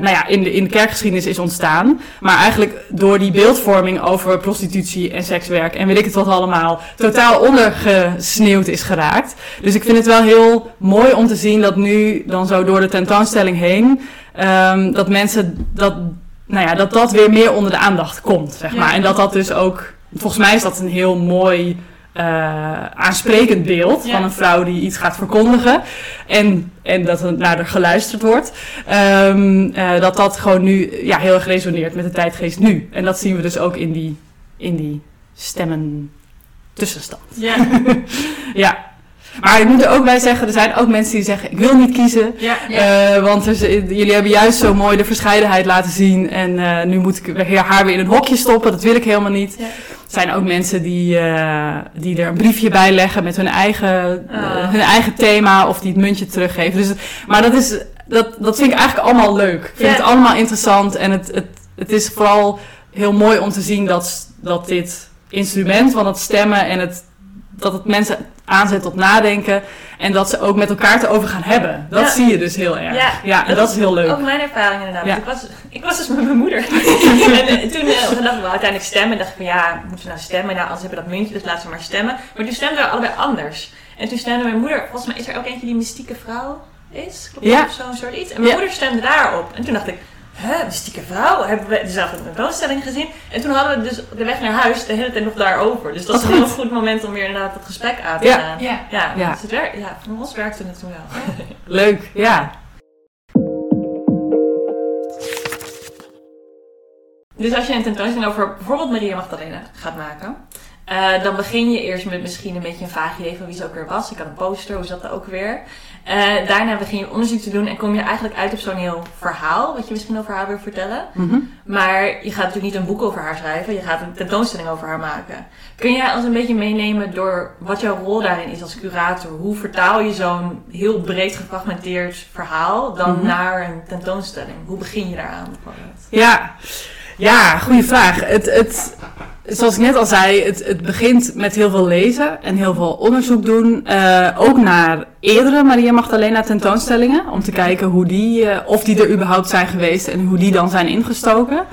nou ja, in, de, in de kerkgeschiedenis is ontstaan. Maar eigenlijk door die beeldvorming over prostitutie en sekswerk en weet ik het wat allemaal, totaal ondergesneeuwd is geraakt. Dus ik vind het wel heel mooi om te zien dat nu dan zo door de tentoonstelling heen, ehm, dat mensen dat, nou ja, dat dat weer meer onder de aandacht komt, zeg Ja. maar. En dat dat dus ook, volgens mij is dat een heel mooi eh, aansprekend beeld Ja. van een vrouw die iets gaat verkondigen. En, en dat er naar haar geluisterd wordt. Ehm, eh, dat dat gewoon nu ja, heel erg resoneert met de tijdgeest nu. En dat zien we dus ook in die, in die stemmen tussenstand. Ja. [LAUGHS] Ja. Maar ik moet er ook bij zeggen, er zijn ook mensen die zeggen, ik wil niet kiezen. Ja. Eh, want er, jullie hebben juist zo mooi de verscheidenheid laten zien. En eh, nu moet ik haar weer in een hokje stoppen. Dat wil ik helemaal niet. Ja. Er zijn ook mensen die, eh, die er een briefje bij leggen met hun eigen, Ah. hun eigen thema. Of die het muntje teruggeven. Dus, maar dat, is, dat, dat vind ik eigenlijk allemaal leuk. Ik vind het allemaal interessant. En het, het, het is vooral heel mooi om te zien dat, dat dit instrument van het stemmen en het, dat het mensen aanzet tot nadenken. En dat ze ook met elkaar te over gaan hebben. Dat Ja. zie je dus heel erg. Ja. Ja, en dat is heel leuk. Ook mijn ervaring inderdaad. Ja. Ik, was, ik was dus met mijn moeder. [LAUGHS] en eh, toen eh, dacht ik wel uiteindelijk stemmen. dacht ik van ja, moeten we nou stemmen? Nou, anders hebben we dat muntje, dus laten we maar stemmen. Maar toen stemden we allebei anders. En toen stemde mijn moeder, volgens mij is er ook eentje die mystieke vrouw is. Klopt Ja. of zo'n soort iets? En mijn moeder stemde daarop. En toen dacht ik, hè, mystieke vrouw, hebben we dezelfde tentoonstelling gezien? En toen hadden we dus de weg naar huis de hele tijd nog daarover. Dus dat is Wat een heel goed. moment om weer inderdaad dat gesprek aan te Ja. gaan. Ja. Ja, Ja. Dus het wer- ja, voor ons werkte het toen wel. [LAUGHS] Leuk, ja. Dus als je een tentoonstelling over bijvoorbeeld Maria Magdalena gaat maken, eh, dan begin je eerst met misschien een beetje een vaag idee van wie ze ook weer was. Ik had een poster, hoe zat dat ook weer? Eh, daarna begin je onderzoek te doen en kom je eigenlijk uit op zo'n heel verhaal, wat je misschien over haar wil vertellen. Mhm. Maar je gaat natuurlijk niet een boek over haar schrijven, je gaat een tentoonstelling over haar maken. Kun jij ons een beetje meenemen door wat jouw rol daarin is als curator? Hoe vertaal je zo'n heel breed gefragmenteerd verhaal dan Mhm. naar een tentoonstelling? Hoe begin je daaraan bijvoorbeeld? Ja, ja goede vraag. Het, het, zoals ik net al zei, het, het begint met heel veel lezen en heel veel onderzoek doen. eh, ook naar eerdere Maria Magdalena tentoonstellingen. Om te kijken hoe die, eh, of die er überhaupt zijn geweest en hoe die dan zijn ingestoken.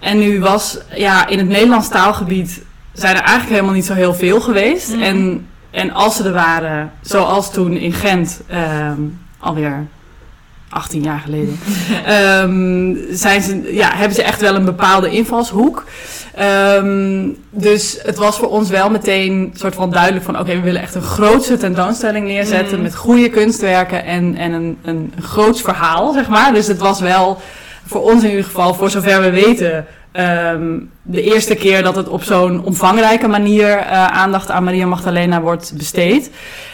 En nu was, ja, in het Nederlands taalgebied zijn er eigenlijk helemaal niet zo heel veel geweest. Mhm. En, en als ze er waren, zoals toen in Gent, ehm, alweer 18 jaar geleden, ehm, zijn ze, ja, hebben ze echt wel een bepaalde invalshoek. Ehm, dus het was voor ons wel meteen soort van duidelijk van... oké, we willen echt een grootse tentoonstelling neerzetten... Mhm. met goede kunstwerken en, en een, een, een groots verhaal, zeg maar. Dus het was wel voor ons in ieder geval, voor zover we weten... ehm, de eerste keer dat het op zo'n omvangrijke manier eh, aandacht aan Maria Magdalena wordt besteed.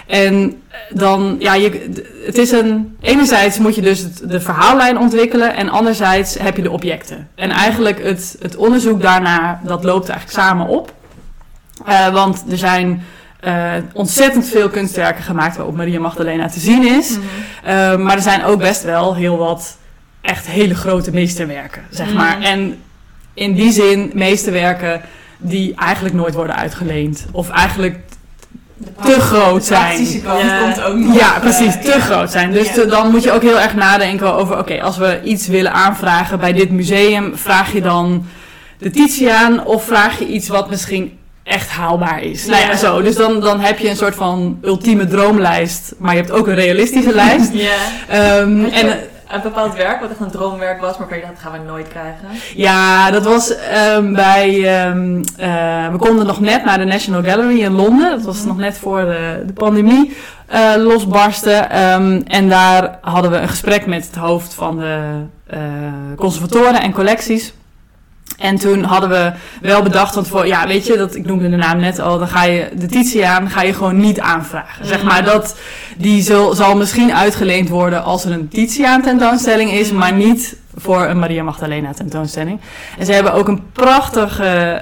En dan, ja, je, het is een. Enerzijds moet je dus het, de verhaallijn ontwikkelen, en anderzijds heb je de objecten. En eigenlijk het, het onderzoek daarna, dat loopt eigenlijk samen op. Eh, want er zijn eh, ontzettend veel kunstwerken gemaakt waarop Maria Magdalena te zien is. Eh, maar er zijn ook best wel heel wat echt hele grote meesterwerken, zeg Mhm. maar. En in die zin meesterwerken die eigenlijk nooit worden uitgeleend. Of eigenlijk te groot De praktische zijn. kant Ja. komt ook nog. Ja, precies, te ja. groot zijn. Dus te- dan moet je ook heel erg nadenken over... oké, als we iets willen aanvragen bij dit museum... vraag je dan de Titiaan of vraag je iets wat misschien echt haalbaar is? Nou ja, zo. Dus dan, dan heb je een soort van ultieme droomlijst... maar je hebt ook een realistische lijst. Ja. Ehm, en een bepaald werk wat echt een droomwerk was, maar dat gaan we nooit krijgen. Ja, dat was ehm, bij. ehm, eh, we konden nog net naar de National Gallery in Londen. Dat was nog net voor de, de pandemie eh, losbarstte. Ehm, en daar hadden we een gesprek met het hoofd van de eh, conservatoren en collecties. En toen hadden we wel bedacht, want voor, ja, weet je, dat, ik noemde de naam net al, dan ga je de Titiaan ga je gewoon niet aanvragen. Zeg maar, dat, die zal, zal misschien uitgeleend worden als er een Titiaan tentoonstelling is, maar niet voor een Maria Magdalena tentoonstelling. En ze hebben ook een prachtig, eh,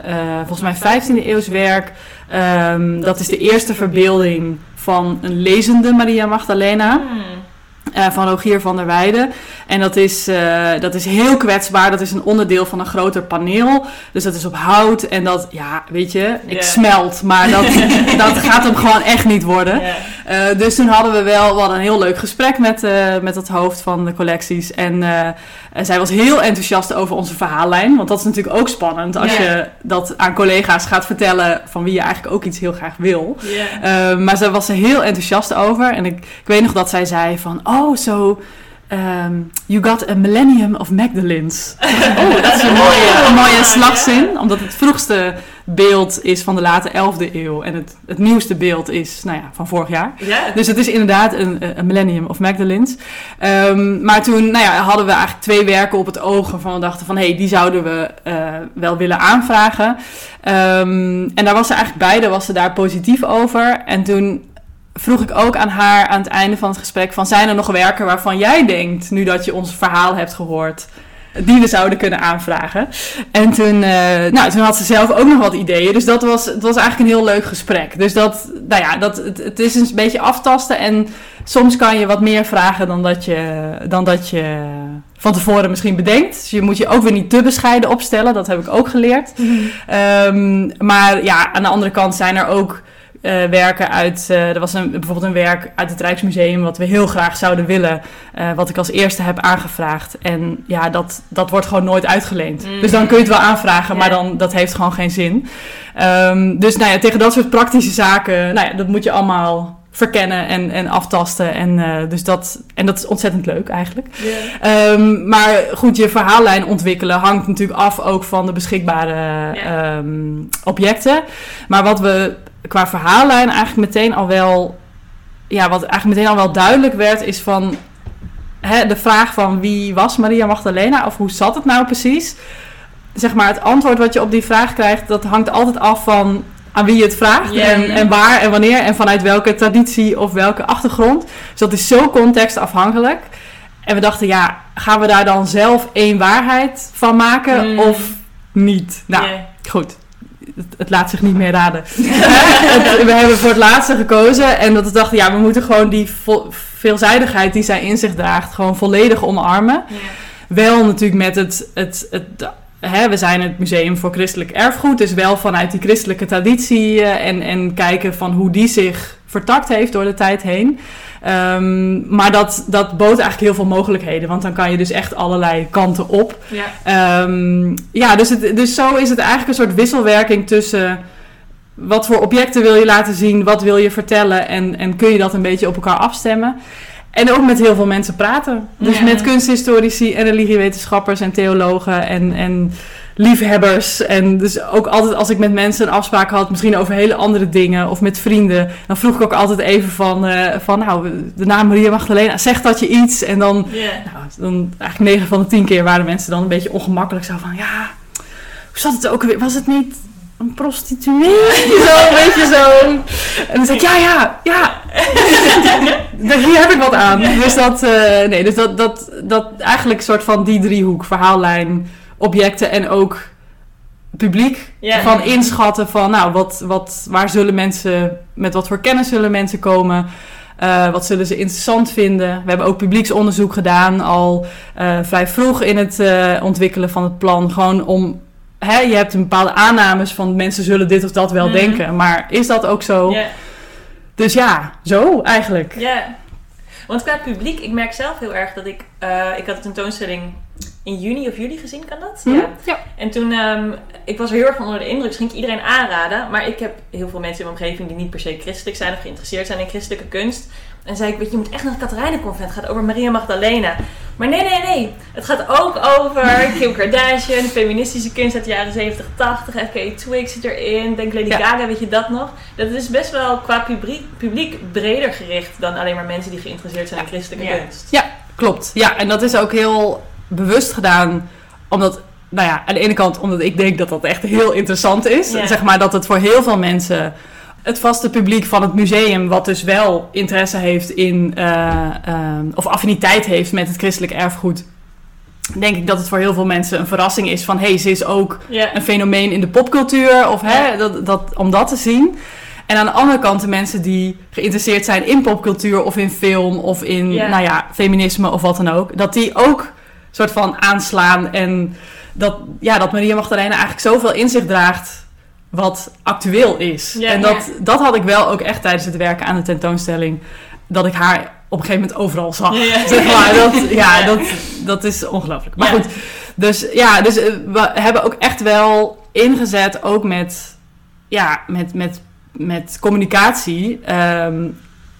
volgens mij 15e eeuws werk. Ehm, dat is de eerste verbeelding van een lezende Maria Magdalena. Eh, van Rogier van der Weijden. En dat is, eh, dat is heel kwetsbaar. Dat is een onderdeel van een groter paneel. Dus dat is op hout. En dat, ja, weet je, ik smelt. Maar dat, [LAUGHS] dat gaat hem gewoon echt niet worden. Eh, dus toen hadden we wel we hadden een heel leuk gesprek met, met het hoofd van de collecties. En eh, zij was heel enthousiast over onze verhaallijn. Want dat is natuurlijk ook spannend als je dat aan collega's gaat vertellen van wie je eigenlijk ook iets heel graag wil. Eh, maar ze was er heel enthousiast over. En ik, ik weet nog dat zij zei van... Oh, zo... ehm, you got a millennium of Magdalenes. [LAUGHS] oh, dat is een mooie, een mooie slagzin. Omdat het vroegste beeld is van de late 11e eeuw. En het, het nieuwste beeld is, nou ja, van vorig jaar. Ja. Dus het is inderdaad een, een millennium of Magdalenes. Ehm, maar toen nou ja, hadden we eigenlijk twee werken op het oog waarvan we dachten van... hé, hey, die zouden we eh, wel willen aanvragen. Ehm, en daar was ze eigenlijk beide was ze daar positief over. En toen vroeg ik ook aan haar aan het einde van het gesprek van... zijn er nog werken waarvan jij denkt, nu dat je ons verhaal hebt gehoord... die we zouden kunnen aanvragen. En toen, eh, nou, toen had ze zelf ook nog wat ideeën. Dus dat was, het was eigenlijk een heel leuk gesprek. Dus dat, nou ja, dat, het, het is een beetje aftasten. En soms kan je wat meer vragen dan dat je, dan dat je van tevoren misschien bedenkt. Dus je moet je ook weer niet te bescheiden opstellen. Dat heb ik ook geleerd. Ehm, maar ja, aan de andere kant zijn er ook eh, werken uit. eh, er was een, bijvoorbeeld een werk uit het Rijksmuseum. wat we heel graag zouden willen. eh, wat ik als eerste heb aangevraagd. En ja, dat, dat wordt gewoon nooit uitgeleend. Mm. Dus dan kun je het wel aanvragen, maar dan, dat heeft gewoon geen zin. Ehm, dus nou ja, tegen dat soort praktische zaken. Nou ja, dat moet je allemaal verkennen en, en aftasten. En, dus dat, en dat is ontzettend leuk eigenlijk. Ehm, maar goed, je verhaallijn ontwikkelen hangt natuurlijk af ook van de beschikbare ehm, objecten. Maar wat we qua verhaallijn eigenlijk meteen al wel... Ja, wat eigenlijk meteen al wel duidelijk werd, is van... Hè, de vraag van wie was Maria Magdalena of hoe zat het nou precies? Zeg maar, het antwoord wat je op die vraag krijgt, dat hangt altijd af van aan wie je het vraagt en, en waar en wanneer en vanuit welke traditie of welke achtergrond. Dus dat is zo contextafhankelijk. En we dachten, ja, gaan we daar dan zelf één waarheid van maken Mm. of niet? Nou, goed. Het, het laat zich niet meer raden. [LAUGHS] We hebben voor het laatste gekozen. En dat we dachten, ja, we moeten gewoon die veelzijdigheid die zij in zich draagt, gewoon volledig omarmen. Ja. Wel natuurlijk met het. het, het hè, we zijn het Museum voor Christelijk Erfgoed, dus wel vanuit die christelijke traditie eh, en, en kijken van hoe die zich vertakt heeft door de tijd heen. Ehm, maar dat, dat bood eigenlijk heel veel mogelijkheden, want dan kan je dus echt allerlei kanten op. Ja. Ehm, ja, dus, het, dus zo is het eigenlijk een soort wisselwerking tussen wat voor objecten wil je laten zien, wat wil je vertellen en, en kun je dat een beetje op elkaar afstemmen. En ook met heel veel mensen praten. Dus Ja. met kunsthistorici en religiewetenschappers en theologen en, en liefhebbers. En dus ook altijd als ik met mensen een afspraak had, misschien over hele andere dingen of met vrienden, dan vroeg ik ook altijd even van, eh, van nou, de naam Maria Magdalena, zegt dat je iets? En dan nou, dan eigenlijk 9 van de 10 keer waren mensen dan een beetje ongemakkelijk. Zo van, ja, hoe zat het ook weer? Was het niet een prostituee? [LAUGHS] zo, een beetje zo. En dan zei ik, ja, ja, ja. [LAUGHS] Hier heb ik wat aan. Dus dat, eh, nee, dus dat, dat, dat eigenlijk een soort van die driehoek, verhaallijn, objecten en ook publiek. Van inschatten van, nou, wat, wat, waar zullen mensen, met wat voor kennis zullen mensen komen? Eh, wat zullen ze interessant vinden? We hebben ook publieksonderzoek gedaan, al eh, vrij vroeg in het eh, ontwikkelen van het plan. Gewoon om, hè, je hebt een bepaalde aannames van mensen zullen dit of dat wel Mhm. denken. Maar is dat ook zo? Dus ja, zo eigenlijk. Ja. Want qua publiek, ik merk zelf heel erg dat ik... ik had de tentoonstelling in juni of juli gezien, kan dat? Hm? Ja. Ja. En toen, ehm, ik was er heel erg van onder de indruk, dus ging ik iedereen aanraden. Maar ik heb heel veel mensen in mijn omgeving die niet per se christelijk zijn of geïnteresseerd zijn in christelijke kunst. En zei ik, weet je, je moet echt naar het Katerijnenconvent. Het gaat over Maria Magdalena. Maar nee, nee, nee. Het gaat ook over Kim Kardashian, feministische kunst uit de jaren 70, 80. FK Twix zit erin. Denk Lady Ja. Gaga, weet je dat nog? Dat is best wel qua publiek, publiek breder gericht dan alleen maar mensen die geïnteresseerd zijn in christelijke Ja. kunst. Ja, klopt. Ja, en dat is ook heel bewust gedaan, omdat, nou ja, aan de ene kant omdat ik denk dat dat echt heel interessant is. Zeg maar dat het voor heel veel mensen, het vaste publiek van het museum, wat dus wel interesse heeft in, eh, ehm, of affiniteit heeft met het christelijk erfgoed, denk ik dat het voor heel veel mensen een verrassing is van, hé, hey, ze is ook een fenomeen in de popcultuur, of hè, dat, dat, om dat te zien. En aan de andere kant de mensen die geïnteresseerd zijn in popcultuur of in film of in nou ja, feminisme of wat dan ook, dat die ook soort van aanslaan en dat, ja, dat Maria Magdalena eigenlijk zoveel in zich draagt wat actueel is. Ja, en ja. dat, dat had ik wel ook echt tijdens het werken aan de tentoonstelling, dat ik haar op een gegeven moment overal zag. Ja, ja. [LAUGHS] Zeg maar, dat, ja, dat, dat is ongelooflijk. Maar goed, dus ja, dus eh, we hebben ook echt wel ingezet, ook met, ja, met, met, met communicatie ehm,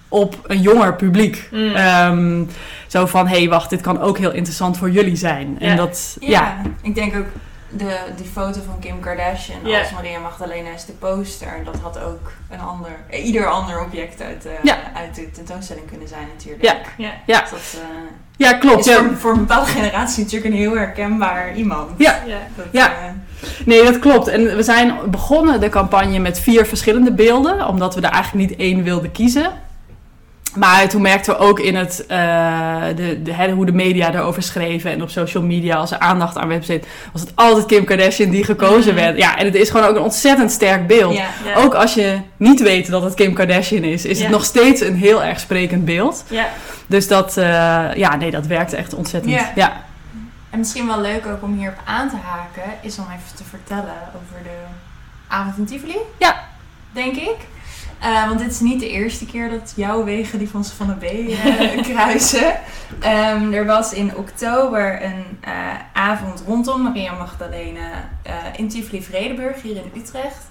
op een jonger publiek. Mm. Ehm, zo van, hé, hey, wacht, dit kan ook heel interessant voor jullie zijn. En Ja. dat, Ja, ja, ik denk ook de, die foto van Kim Kardashian Ja. als Maria Magdalena is de poster. Dat had ook een ander, eh, ieder ander object uit de, Ja. uit de tentoonstelling kunnen zijn natuurlijk. Ja. Ja. ja. Dus dat eh, ja, klopt. is Ja. voor, voor een bepaalde generatie natuurlijk een heel herkenbaar iemand. Ja. Ja. Dat, Ja. eh, Nee, dat klopt. En we zijn begonnen de campagne met vier verschillende beelden, omdat we er eigenlijk niet één wilden kiezen. Maar toen merkten we ook in het, eh, de, de, hoe de media erover schreven en op social media, als er aandacht aan werd besteed, was het altijd Kim Kardashian die gekozen Mhm. werd. Ja, en het is gewoon ook een ontzettend sterk beeld. ja. Ja. Ook als je niet weet dat het Kim Kardashian is, is Ja. het nog steeds een heel erg sprekend beeld. Ja. Dus dat, eh, ja, nee, dat werkte echt ontzettend. Ja. ja. En misschien wel leuk ook om hierop aan te haken, is om even te vertellen over de avond in Tivoli. Ja. Denk ik. Eh, want dit is niet de eerste keer dat jouw wegen die van Savannah B eh, [LAUGHS] kruisen. Ehm, er was in oktober een eh, avond rondom Maria Magdalena in Tivoli Vredenburg hier in Utrecht.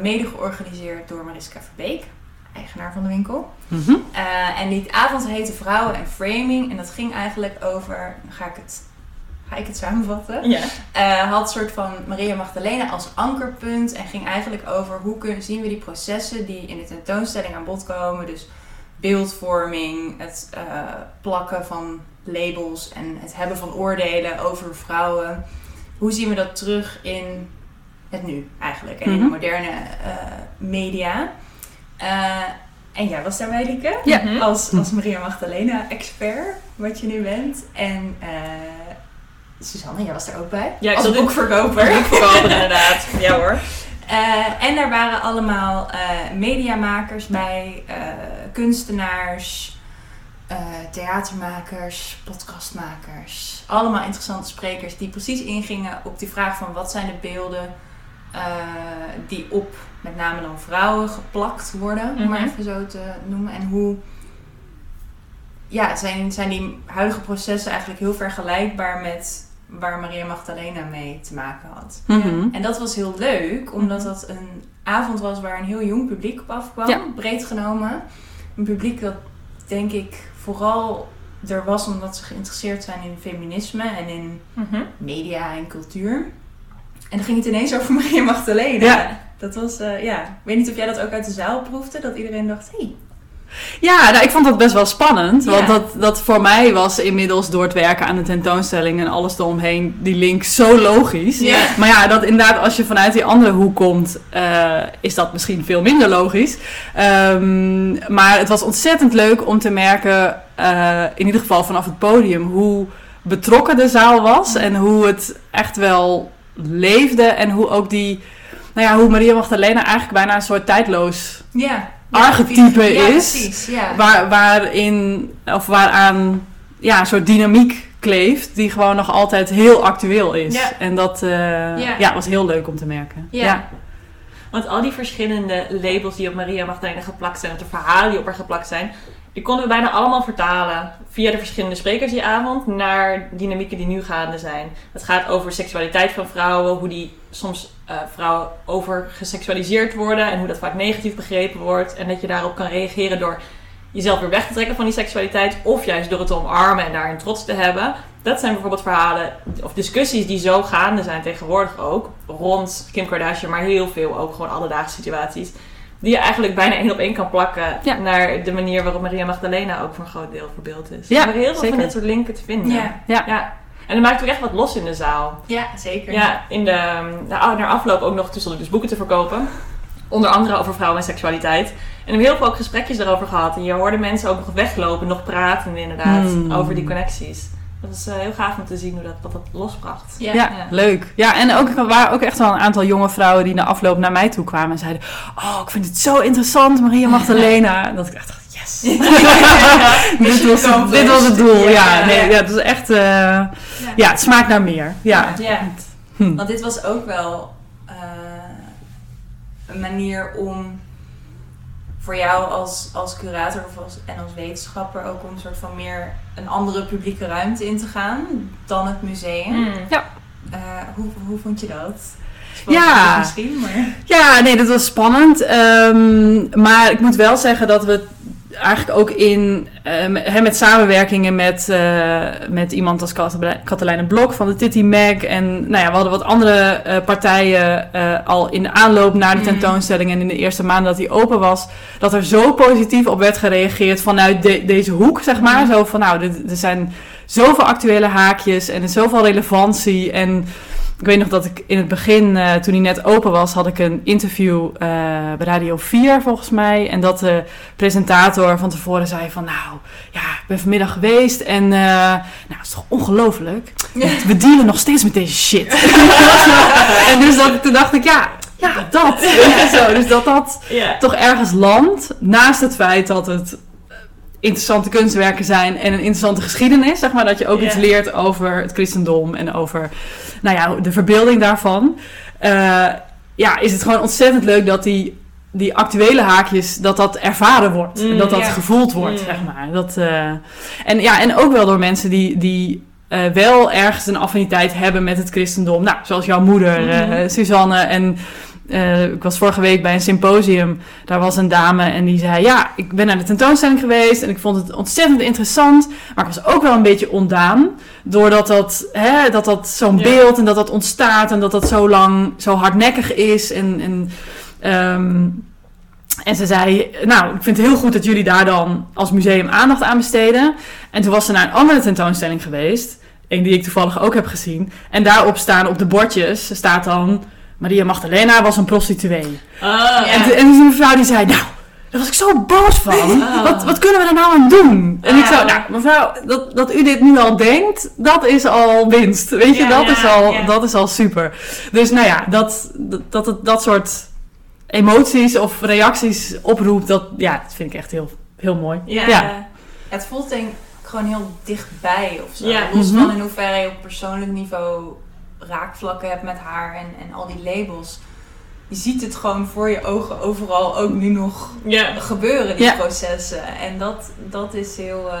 Mede georganiseerd door Mariska Verbeek. eigenaar van de winkel. Mhm. En die avond heette Vrouwen en Framing. En dat ging eigenlijk over, dan ga ik het, ga ik het samenvatten. Ja. Eh, had een soort van Maria Magdalena als ankerpunt. En ging eigenlijk over hoe kunnen, zien we die processen die in de tentoonstelling aan bod komen. Dus beeldvorming, het eh, plakken van labels en het hebben van oordelen over vrouwen. Hoe zien we dat terug in het nu eigenlijk en in de Mhm. moderne eh, media? En jij was daarbij, Lieke. Ja. Mhm. Als, als Maria Magdalena-expert, wat je nu bent. En Suzanne, jij was er ook bij. Ja, ik als zat in- boekverkoper. Boekverkoper inderdaad. [LAUGHS] Ja hoor. Eh, en daar waren allemaal eh, mediamakers bij, eh, kunstenaars, theatermakers, podcastmakers. Allemaal interessante sprekers die precies ingingen op die vraag van wat zijn de beelden die op met name dan vrouwen geplakt worden, om maar Mhm. even zo te noemen. En hoe ja, zijn, zijn die huidige processen eigenlijk heel vergelijkbaar met waar Maria Magdalena mee te maken had. Mhm. En dat was heel leuk, omdat dat een avond was waar een heel jong publiek op afkwam, Ja. breed genomen. Een publiek dat denk ik vooral er was omdat ze geïnteresseerd zijn in feminisme en in Mhm. media en cultuur. En dan ging het ineens over [LAUGHS] Maria Magdalena. Ja. Dat was, eh, ja. Ik weet niet of jij dat ook uit de zaal proefde, dat iedereen dacht, hé, hey, Ja, nou, ik vond dat best wel spannend. Ja. Want dat, dat voor mij was inmiddels door het werken aan de tentoonstelling en alles eromheen, die link zo logisch. Ja. Maar ja, dat inderdaad, als je vanuit die andere hoek komt, eh, is dat misschien veel minder logisch. Ehm, maar het was ontzettend leuk om te merken, eh, in ieder geval vanaf het podium, hoe betrokken de zaal was. En hoe het echt wel leefde. En hoe ook die, nou ja, hoe Maria Magdalena eigenlijk bijna een soort tijdloos ja. Archetype ja, is, Precies, ja. Waar, waarin, of waaraan ja, een soort dynamiek kleeft, die gewoon nog altijd heel actueel is. Ja. En dat eh, Ja. ja. was heel leuk om te merken. Ja. Want al die verschillende labels die op Maria Magdalena geplakt zijn, of de verhalen die op haar geplakt zijn, die konden we bijna allemaal vertalen via de verschillende sprekers die avond naar dynamieken die nu gaande zijn. Het gaat over seksualiteit van vrouwen, hoe die soms eh, vrouwen overgeseksualiseerd worden en hoe dat vaak negatief begrepen wordt. En dat je daarop kan reageren door jezelf weer weg te trekken van die seksualiteit of juist door het te omarmen en daarin trots te hebben. Dat zijn bijvoorbeeld verhalen of discussies die zo gaande zijn tegenwoordig ook. Rond Kim Kardashian, maar heel veel ook gewoon alledaagse situaties. Die je eigenlijk bijna één op één kan plakken Ja. naar de manier waarop Maria Magdalena ook voor een groot deel verbeeld is. Ja, er heel veel zeker. van dit soort linken te vinden. Ja. Ja. ja. En dat maakt ook echt wat los in de zaal. ja, zeker. Ja, in de, na, naar afloop ook nog tussen dus boeken te verkopen. Onder andere over vrouwen en seksualiteit. En we hebben heel veel ook gesprekjes daarover gehad. En je hoorde mensen ook nog weglopen, nog praten inderdaad Hmm. over die connecties. Dat is eh, heel gaaf om te zien hoe dat, wat dat losbracht. Ja. Ja, leuk. Ja, en ook, er waren ook echt wel een aantal jonge vrouwen die na afloop naar mij toe kwamen en zeiden: Oh, ik vind het zo interessant, Maria Magdalena. [LAUGHS] dat ik echt dacht: Yes! [LAUGHS] [LAUGHS] dit, was, het- dit was het doel. Ja, Ja. nee, ja, het is echt. eh, ja, het smaakt naar meer. Ja. Ja. Hm. Want dit was ook wel eh, een manier om voor jou als, als curator of als, en als wetenschapper ook om een soort van meer een andere publieke ruimte in te gaan dan het museum. Mm. Eh, hoe, hoe vond je dat? Ja. Misschien, maar... Ja, nee, dat was spannend. Ehm, maar ik moet wel zeggen dat we eigenlijk ook in eh, met- hè, met samenwerkingen met, eh, met iemand als Katelijne Blok van de Titty Mag. En nou ja, we hadden wat andere eh, partijen eh, al in de aanloop naar de Mhm. tentoonstelling en in de eerste maanden dat die open was. Dat er zo positief op werd gereageerd vanuit de- deze hoek, zeg maar. Mhm. Zo van nou, er zijn zoveel actuele haakjes en er is zoveel relevantie. En ik weet nog dat ik in het begin, eh, toen hij net open was, had ik een interview eh, bij Radio 4 volgens mij. En dat de presentator van tevoren zei van, nou ja, ik ben vanmiddag geweest en eh, nou, het is toch ongelooflijk. We dealen nog steeds met deze shit. [LAUGHS] en dus dat, toen dacht ik, ja, ja, dat. [LAUGHS] Zo. Dus dat dat Ja. toch ergens landt, naast het feit dat het interessante kunstwerken zijn en een interessante geschiedenis, zeg maar, dat je ook iets leert over het christendom en over, nou ja, de verbeelding daarvan. Eh, ja, is het gewoon ontzettend leuk dat die, die actuele haakjes, dat dat ervaren wordt. Mm, en dat dat ja. gevoeld wordt, Mm. zeg maar. Dat, eh, en, ja, en ook wel door mensen die, die eh, wel ergens een affiniteit hebben met het christendom. Nou, zoals jouw moeder, Mhm. Suzanne. En eh, ik was vorige week bij een symposium. Daar was een dame en die zei: Ja, ik ben naar de tentoonstelling geweest en ik vond het ontzettend interessant. Maar ik was ook wel een beetje ondaan. Doordat dat, hè, dat, dat zo'n Ja. beeld en dat dat ontstaat en dat dat zo lang zo hardnekkig is. En, en, ehm, en ze zei: Nou, ik vind het heel goed dat jullie daar dan als museum aandacht aan besteden. En toen was ze naar een andere tentoonstelling geweest. Een die ik toevallig ook heb gezien. En daarop staan op de bordjes staat dan. Maria Magdalena was een prostituee. Ah, En, en toen die mevrouw die zei, nou, daar was ik zo boos van. Ah. Wat, wat kunnen we er nou aan doen? En ik Ah. zo, nou, mevrouw, dat, dat u dit nu al denkt, dat is al winst. Weet je, Ja, dat, ja, is al, ja. dat is al super. Dus nou ja, dat dat, dat, het dat soort emoties of reacties oproept, dat, ja, dat vind ik echt heel, heel mooi. ja. Ja. Het voelt denk ik gewoon heel dichtbij of zo. Ja. Los Mhm. van in hoeverre je op persoonlijk niveau raakvlakken hebt met haar en, en al die labels. Je ziet het gewoon voor je ogen overal ook nu nog gebeuren, die processen. En dat, dat is heel... eh,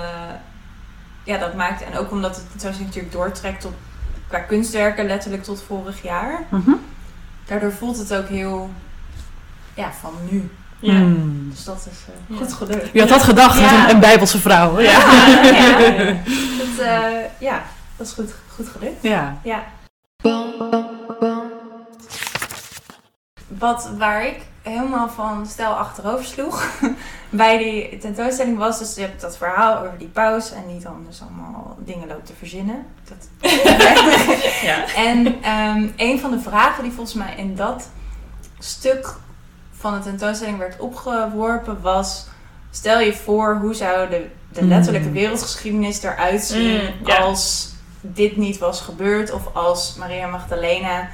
ja, dat maakt... En ook omdat het zo natuurlijk doortrekt tot, qua kunstwerken letterlijk tot vorig jaar. Mhm. Daardoor voelt het ook heel... Ja, van nu. Ja. Hmm. Dus dat is eh, goed gelukt. Wie had dat gedacht? Ja. Een, een bijbelse vrouw. Ja. Ja, [LAUGHS] ja. Dat, eh, ja, dat is goed, goed gelukt. ja. Ja. Wat waar ik helemaal van stijl achterover sloeg [LAUGHS] bij die tentoonstelling was, dus je hebt dat verhaal over die paus en die dan dus allemaal dingen loopt te verzinnen. Dat... [LAUGHS] Ja. En ehm, een van de vragen die volgens mij in dat stuk van de tentoonstelling werd opgeworpen was: stel je voor hoe zou de, de letterlijke wereldgeschiedenis eruit zien Mm, ja. als dit niet was gebeurd of als Maria Magdalena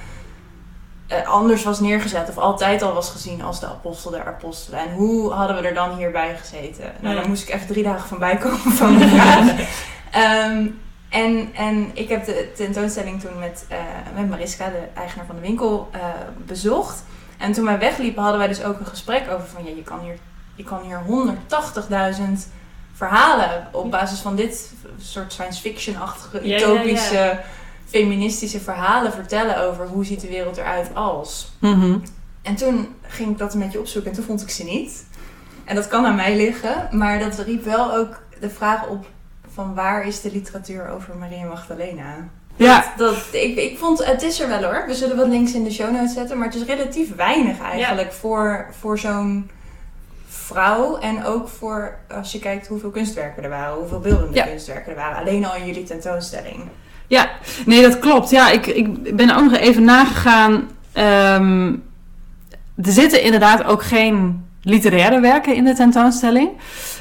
eh, anders was neergezet of altijd al was gezien als de apostel der apostelen. En hoe hadden we er dan hierbij gezeten? Nou, daar moest ik even drie dagen van bijkomen van de vraag. [LAUGHS] Ehm, en, en ik heb de tentoonstelling toen met, eh, met Mariska, de eigenaar van de winkel, eh, bezocht. En toen wij wegliepen hadden wij dus ook een gesprek over van... Ja, je kan hier, je kan hier 180.000 verhalen op basis van dit soort science fiction-achtige, ja, utopische, ja. feministische verhalen vertellen over hoe ziet de wereld eruit als. Mhm. En toen ging ik dat een beetje opzoeken en toen vond ik ze niet. En dat kan aan mij liggen, maar dat riep wel ook de vraag op van waar is de literatuur over Maria Magdalena? Ja. Dat, ik, ik vond, het is er wel hoor. We zullen wat links in de show notes zetten, maar het is relatief weinig eigenlijk voor, voor zo'n vrouw. En ook voor, als je kijkt hoeveel kunstwerken er waren, hoeveel beeldende Ja. kunstwerken er waren. Alleen al in jullie tentoonstelling. Ja, nee, dat klopt. Ja, ik, ik ben ook nog even nagegaan. Ehm, er zitten inderdaad ook geen literaire werken in de tentoonstelling.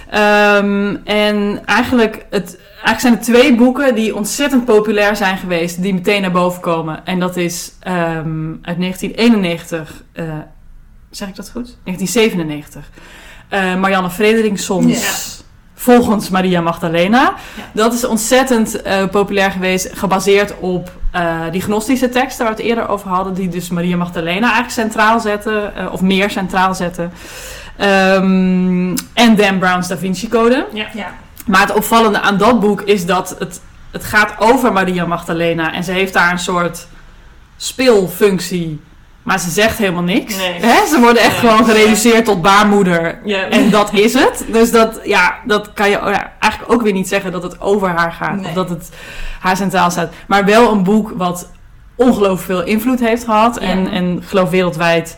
Ehm, en eigenlijk, het, eigenlijk zijn er twee boeken die ontzettend populair zijn geweest, die meteen naar boven komen. En dat is ehm, uit 1991, eh, zeg ik dat goed? 1997. Eh, Marianne Frederikssons Volgens Maria Magdalena. Dat is ontzettend eh, populair geweest, gebaseerd op eh, die gnostische teksten waar we het eerder over hadden, die dus Maria Magdalena eigenlijk centraal zetten, eh, of meer centraal zetten. Ehm, en Dan Brown's Da Vinci Code. Ja. Ja. Maar het opvallende aan dat boek is dat het, het gaat over Maria Magdalena. En ze heeft daar een soort speelfunctie. Maar ze zegt helemaal niks. Nee. Hè? Ze worden echt Nee. gewoon gereduceerd tot baarmoeder. Ja. En dat is het. Dus dat, ja, dat kan je ja, eigenlijk ook weer niet zeggen dat het over haar gaat. Of dat het haar centraal staat. Maar wel een boek wat ongelooflijk veel invloed heeft gehad. En, en geloof wereldwijd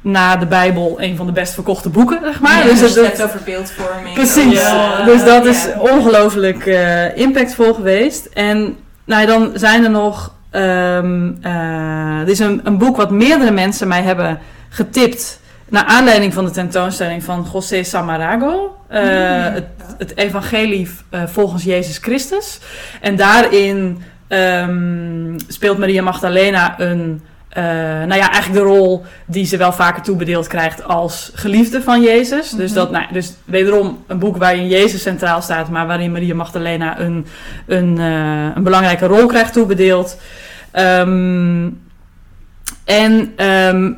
na de Bijbel een van de best verkochte boeken, zeg maar. Ja, dus dus het- het over beeldvorming. Precies. Ja. Dus dat is ongelooflijk eh, impactvol geweest. En nou, dan zijn er nog. Er is een, een boek wat meerdere mensen mij hebben getipt. Naar aanleiding van de tentoonstelling van José Samarago. Mm. het, het Evangelie eh, volgens Jezus Christus. En daarin ehm, speelt Maria Magdalena een. Eh, nou ja, eigenlijk de rol die ze wel vaker toebedeeld krijgt als geliefde van Jezus. Dus, Mhm. dat, nou, dus wederom een boek waarin Jezus centraal staat, maar waarin Maria Magdalena een, een, eh, een belangrijke rol krijgt toebedeeld. Ehm, en ehm,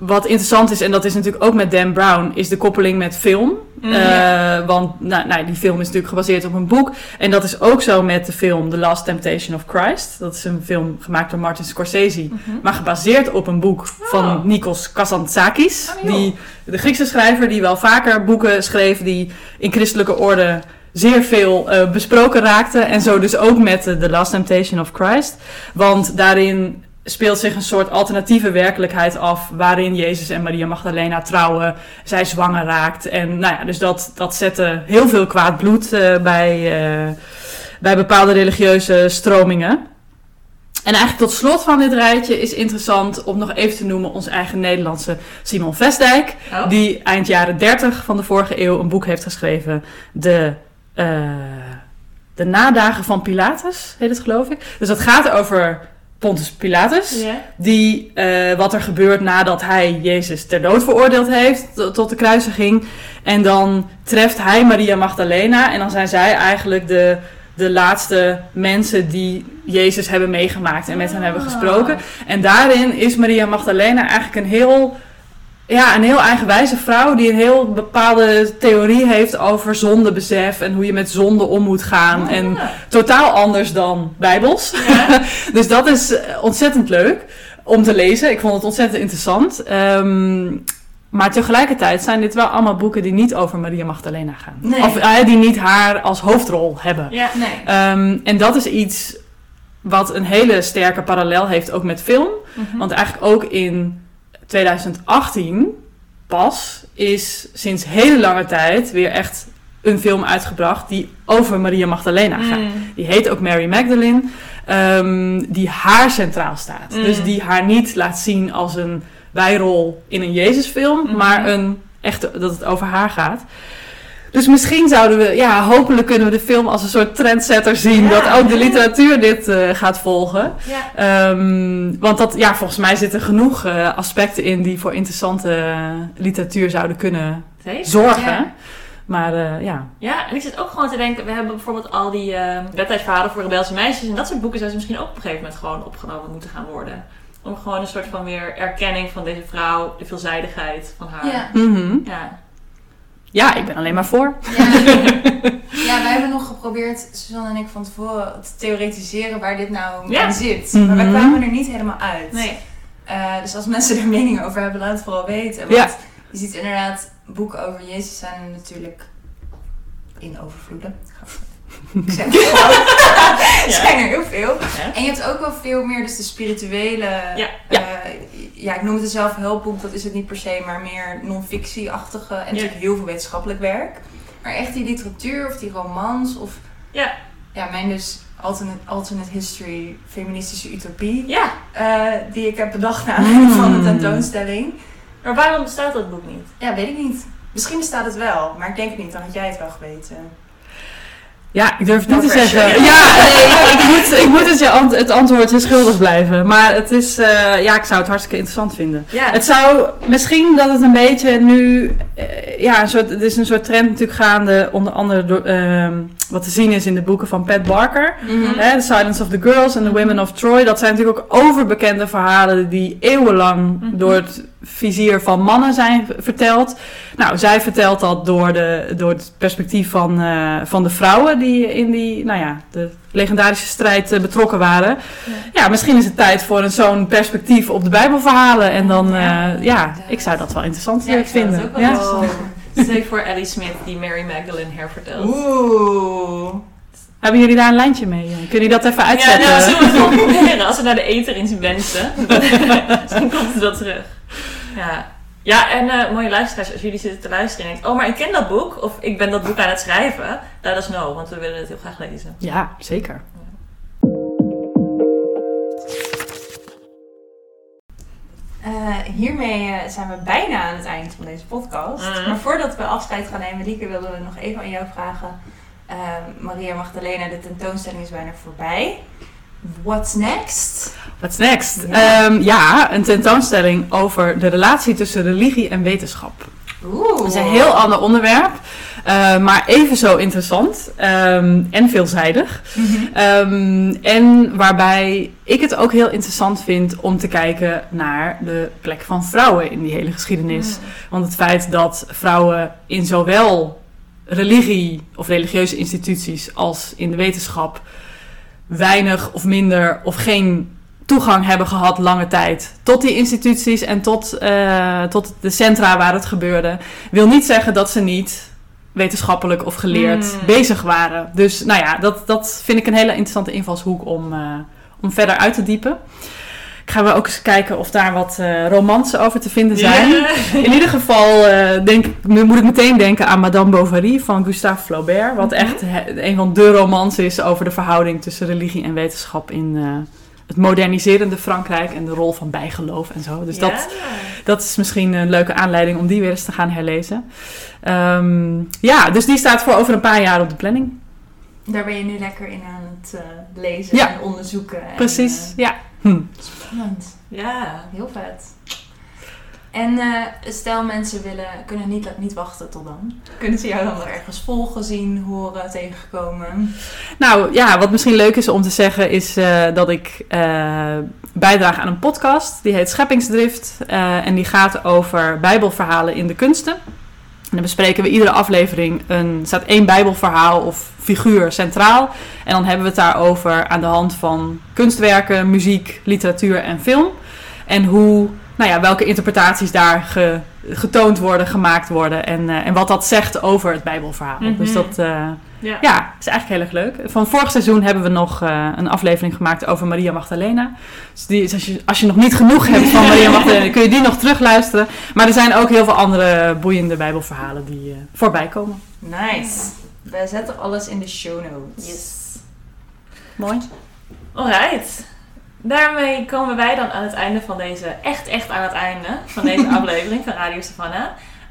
wat interessant is, en dat is natuurlijk ook met Dan Brown, is de koppeling met film. Mm, Eh. Want nou, nou, die film is natuurlijk gebaseerd op een boek. En dat is ook zo met de film The Last Temptation of Christ. Dat is een film gemaakt door Martin Scorsese. Mhm. Maar gebaseerd op een boek van Oh. Nikos Kazantzakis. Oh, joh. die, de Griekse schrijver die wel vaker boeken schreef die in christelijke orde zeer veel eh, besproken raakten. En zo dus ook met eh, The Last Temptation of Christ. Want daarin speelt zich een soort alternatieve werkelijkheid af... waarin Jezus en Maria Magdalena trouwen, zij zwanger raakt. En nou ja, dus dat, dat zette heel veel kwaad bloed eh, bij, eh, bij bepaalde religieuze stromingen. En eigenlijk tot slot van dit rijtje is interessant om nog even te noemen... onze eigen Nederlandse Simon Vestdijk... Oh. Die eind jaren 30 van de vorige eeuw een boek heeft geschreven. De, eh, de nadagen van Pilatus, heet het geloof ik. Dus dat gaat over Pontius Pilatus. Die, eh, wat er gebeurt nadat hij Jezus ter dood veroordeeld heeft, tot de kruisiging. En dan treft hij Maria Magdalena. En dan zijn zij eigenlijk de, de laatste mensen die Jezus hebben meegemaakt en met hem hebben gesproken. En daarin is Maria Magdalena eigenlijk een heel, ja, een heel eigenwijze vrouw die een heel bepaalde theorie heeft over zondebesef en hoe je met zonde om moet gaan. En Ja. totaal anders dan bijbels. Ja. [LAUGHS] Dus dat is eh, ontzettend leuk om te lezen. Ik vond het ontzettend interessant. Ehm, maar tegelijkertijd zijn dit wel allemaal boeken die niet over Maria Magdalena gaan. Nee. Of eh, die niet haar als hoofdrol hebben. Ja. Nee. Ehm, en dat is iets wat een hele sterke parallel heeft ook met film. Mhm. Want eigenlijk ook in 2018 pas is sinds hele lange tijd weer echt een film uitgebracht die over Maria Magdalena gaat. Mm. Die heet ook Mary Magdalene. ehm, die haar centraal staat. Mm. Dus die haar niet laat zien als een bijrol in een Jezusfilm, Mhm. maar een echte, dat het over haar gaat. Dus misschien zouden we, ja, hopelijk kunnen we de film als een soort trendsetter zien. Ja. Dat ook de literatuur dit eh, gaat volgen. Ja. Ehm, want dat, ja, volgens mij zitten genoeg eh, aspecten in die voor interessante eh, literatuur zouden kunnen Zeker. zorgen. Ja. Maar eh, ja. Ja, en ik zit ook gewoon te denken, we hebben bijvoorbeeld al die uh, bedtijdverhalen voor rebelse meisjes. En dat soort boeken zouden misschien ook op een gegeven moment gewoon opgenomen moeten gaan worden. Om gewoon een soort van weer erkenning van deze vrouw, de veelzijdigheid van haar. Ja. Mhm. Ja. Ja, ik ben alleen maar voor. Ja. [LAUGHS] ja, wij hebben nog geprobeerd, Suzanne en ik van tevoren, te theoretiseren waar dit nou Ja. in zit. Maar wij Mhm. kwamen er niet helemaal uit. Nee. Eh, dus als mensen er mening over hebben, laat het vooral weten. Want Ja. je ziet inderdaad, boeken over Jezus zijn er natuurlijk in overvloeden. Ik zeg. [LAUGHS] [LAUGHS] Er zijn er heel veel. En je hebt ook wel veel meer dus de spirituele... Ja. Ja, ik noem het een zelfhulpboek, dat is het niet per se, maar meer non-fictie-achtige en natuurlijk heel veel wetenschappelijk werk. Maar echt die literatuur of die romans of... Ja. Ja, mijn dus alternate, alternate history, feministische utopie, Ja, eh, die ik heb bedacht naar aanleiding van de Mm. tentoonstelling. maar waarom bestaat dat boek niet? Ja, weet ik niet. Misschien bestaat het wel, maar ik denk het niet, dan had jij het wel geweten. Ja, ik durf het niet te zeggen. Ja, nee, ik moet, ik moet het, ant- het antwoord schuldig blijven. Maar het is, eh, ja, ik zou het hartstikke interessant vinden. Ja. Het zou misschien dat het een beetje nu, eh, ja, een soort, het is een soort trend natuurlijk gaande, onder andere door, ehm, wat te zien is in de boeken van Pat Barker. Mhm. Hè, The Silence of the Girls en The Women of Troy. Dat zijn natuurlijk ook overbekende verhalen die eeuwenlang Mhm. door het vizier van mannen zijn verteld. Nou, zij vertelt dat door, de, door het perspectief van, eh, van de vrouwen die in die, nou ja, de legendarische strijd eh, betrokken waren. Ja. misschien is het tijd voor een zo'n perspectief op de Bijbelverhalen. En dan, eh, Ja, ja, inderdaad. ik zou dat wel interessant Ja, eh, ik zou dat vinden. ook wel Ja. Stel voor Ellie Smith die Mary Magdalene hervertelt. Oeh. Hebben jullie daar een lijntje mee? Kunnen jullie dat even Ja, uitzetten? nou, zullen we het proberen. Als we naar de eter in wensen, [LAUGHS] dan komt het wel terug. Ja, ja en eh, mooie luisteraars, als jullie zitten te luisteren en denken... Oh, maar ik ken dat boek, of ik ben dat boek aan het schrijven. Let us know, want we willen het heel graag lezen. ja, zeker. Eh, hiermee eh, zijn we bijna aan het eind van deze podcast. Mhm. Maar voordat we afscheid gaan nemen, Lieke, wilden we nog even aan jou vragen. Eh, Maria Magdalena, de tentoonstelling is bijna voorbij. What's next? What's next? Ja. Ja, een tentoonstelling over de relatie tussen religie en wetenschap. Oeh. Dat is een heel ander onderwerp. Eh, maar even zo interessant ehm, en veelzijdig. Ehm, en waarbij ik het ook heel interessant vind om te kijken naar de plek van vrouwen in die hele geschiedenis. Want het feit dat vrouwen in zowel religie of religieuze instituties als in de wetenschap weinig of minder of geen toegang hebben gehad lange tijd tot die instituties en tot, eh, tot de centra waar het gebeurde, wil niet zeggen dat ze niet wetenschappelijk of geleerd Mm. bezig waren. Dus nou ja, dat, dat vind ik een hele interessante invalshoek om, eh, om verder uit te diepen. Ik ga wel ook eens kijken of daar wat eh romans over te vinden zijn. In ieder geval eh, denk, moet ik meteen denken aan Madame Bovary van Gustave Flaubert. Wat Mhm. echt he- een van de romans is over de verhouding tussen religie en wetenschap in het moderniserende Frankrijk. En de rol van bijgeloof en zo. Dus Ja. dat, dat is misschien een leuke aanleiding om die weer eens te gaan herlezen. Ehm, ja, dus die staat voor over een paar jaar op de planning. Daar ben je nu lekker in aan het eh, lezen Ja. en onderzoeken. En, Precies, eh, ja. Hm. spannend. Ja. Heel vet. En eh, stel mensen willen, kunnen niet, niet wachten tot dan. Kunnen ze jou dan wel ergens volgen, zien, horen, tegenkomen? Nou ja, wat misschien leuk is om te zeggen is eh, dat ik eh bijdraag aan een podcast. Die heet Scheppingsdrift. en die gaat over bijbelverhalen in de kunsten. En dan bespreken we iedere aflevering een, staat één bijbelverhaal of figuur centraal. En dan hebben we het daarover aan de hand van kunstwerken, muziek, literatuur en film. En hoe, nou ja, welke interpretaties daar ge- getoond worden, gemaakt worden. En, eh, en wat dat zegt over het bijbelverhaal. Mhm. Dus dat... eh, Ja. ja, is eigenlijk heel erg leuk. Van vorig seizoen hebben we nog eh, een aflevering gemaakt over Maria Magdalena. Dus die, als, je, als je nog niet genoeg hebt van Maria [LAUGHS] Magdalena, kun je die nog terugluisteren. Maar er zijn ook heel veel andere boeiende bijbelverhalen die eh, voorbij komen. Nice. We zetten alles in de show notes. Yes. Mooi. Alright. Daarmee komen wij dan aan het einde van deze, echt echt aan het einde van deze [LAUGHS] aflevering van Radio Savannah.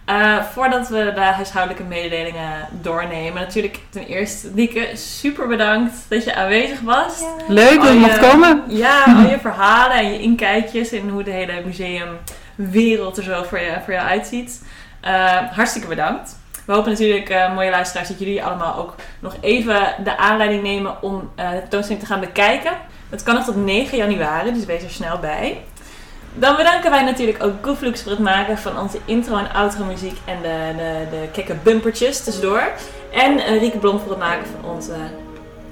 Eh, voordat we de huishoudelijke mededelingen doornemen, natuurlijk ten eerste Dieke, super bedankt dat je aanwezig was. Leuk dat je mocht komen. Ja, [LAUGHS] al je verhalen en je inkijkjes in hoe de hele museumwereld er zo voor je, voor jou uitziet. Eh, hartstikke bedankt. We hopen natuurlijk, eh, mooie luisteraars, dat jullie allemaal ook nog even de aanleiding nemen om eh de tentoonstelling te gaan bekijken. Dat kan nog tot 9 januari, dus wees er snel bij. Dan bedanken wij natuurlijk ook Gooflux voor het maken van onze intro en outro muziek en de, de, de kekke bumpertjes tussendoor. En eh, Rieke Blom voor het maken van onze,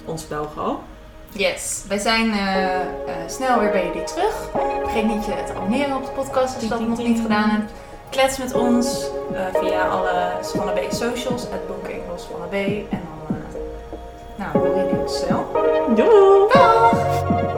ons logo. Yes, wij zijn eh, eh, snel weer bij jullie terug. Vergeet niet je te abonneren op de podcast als je dat nog niet gedaan hebt. Klets met ons via alle Spanne B socials, het boek Savannah B. En dan, nou, hoor je dit snel. Doei! Dag!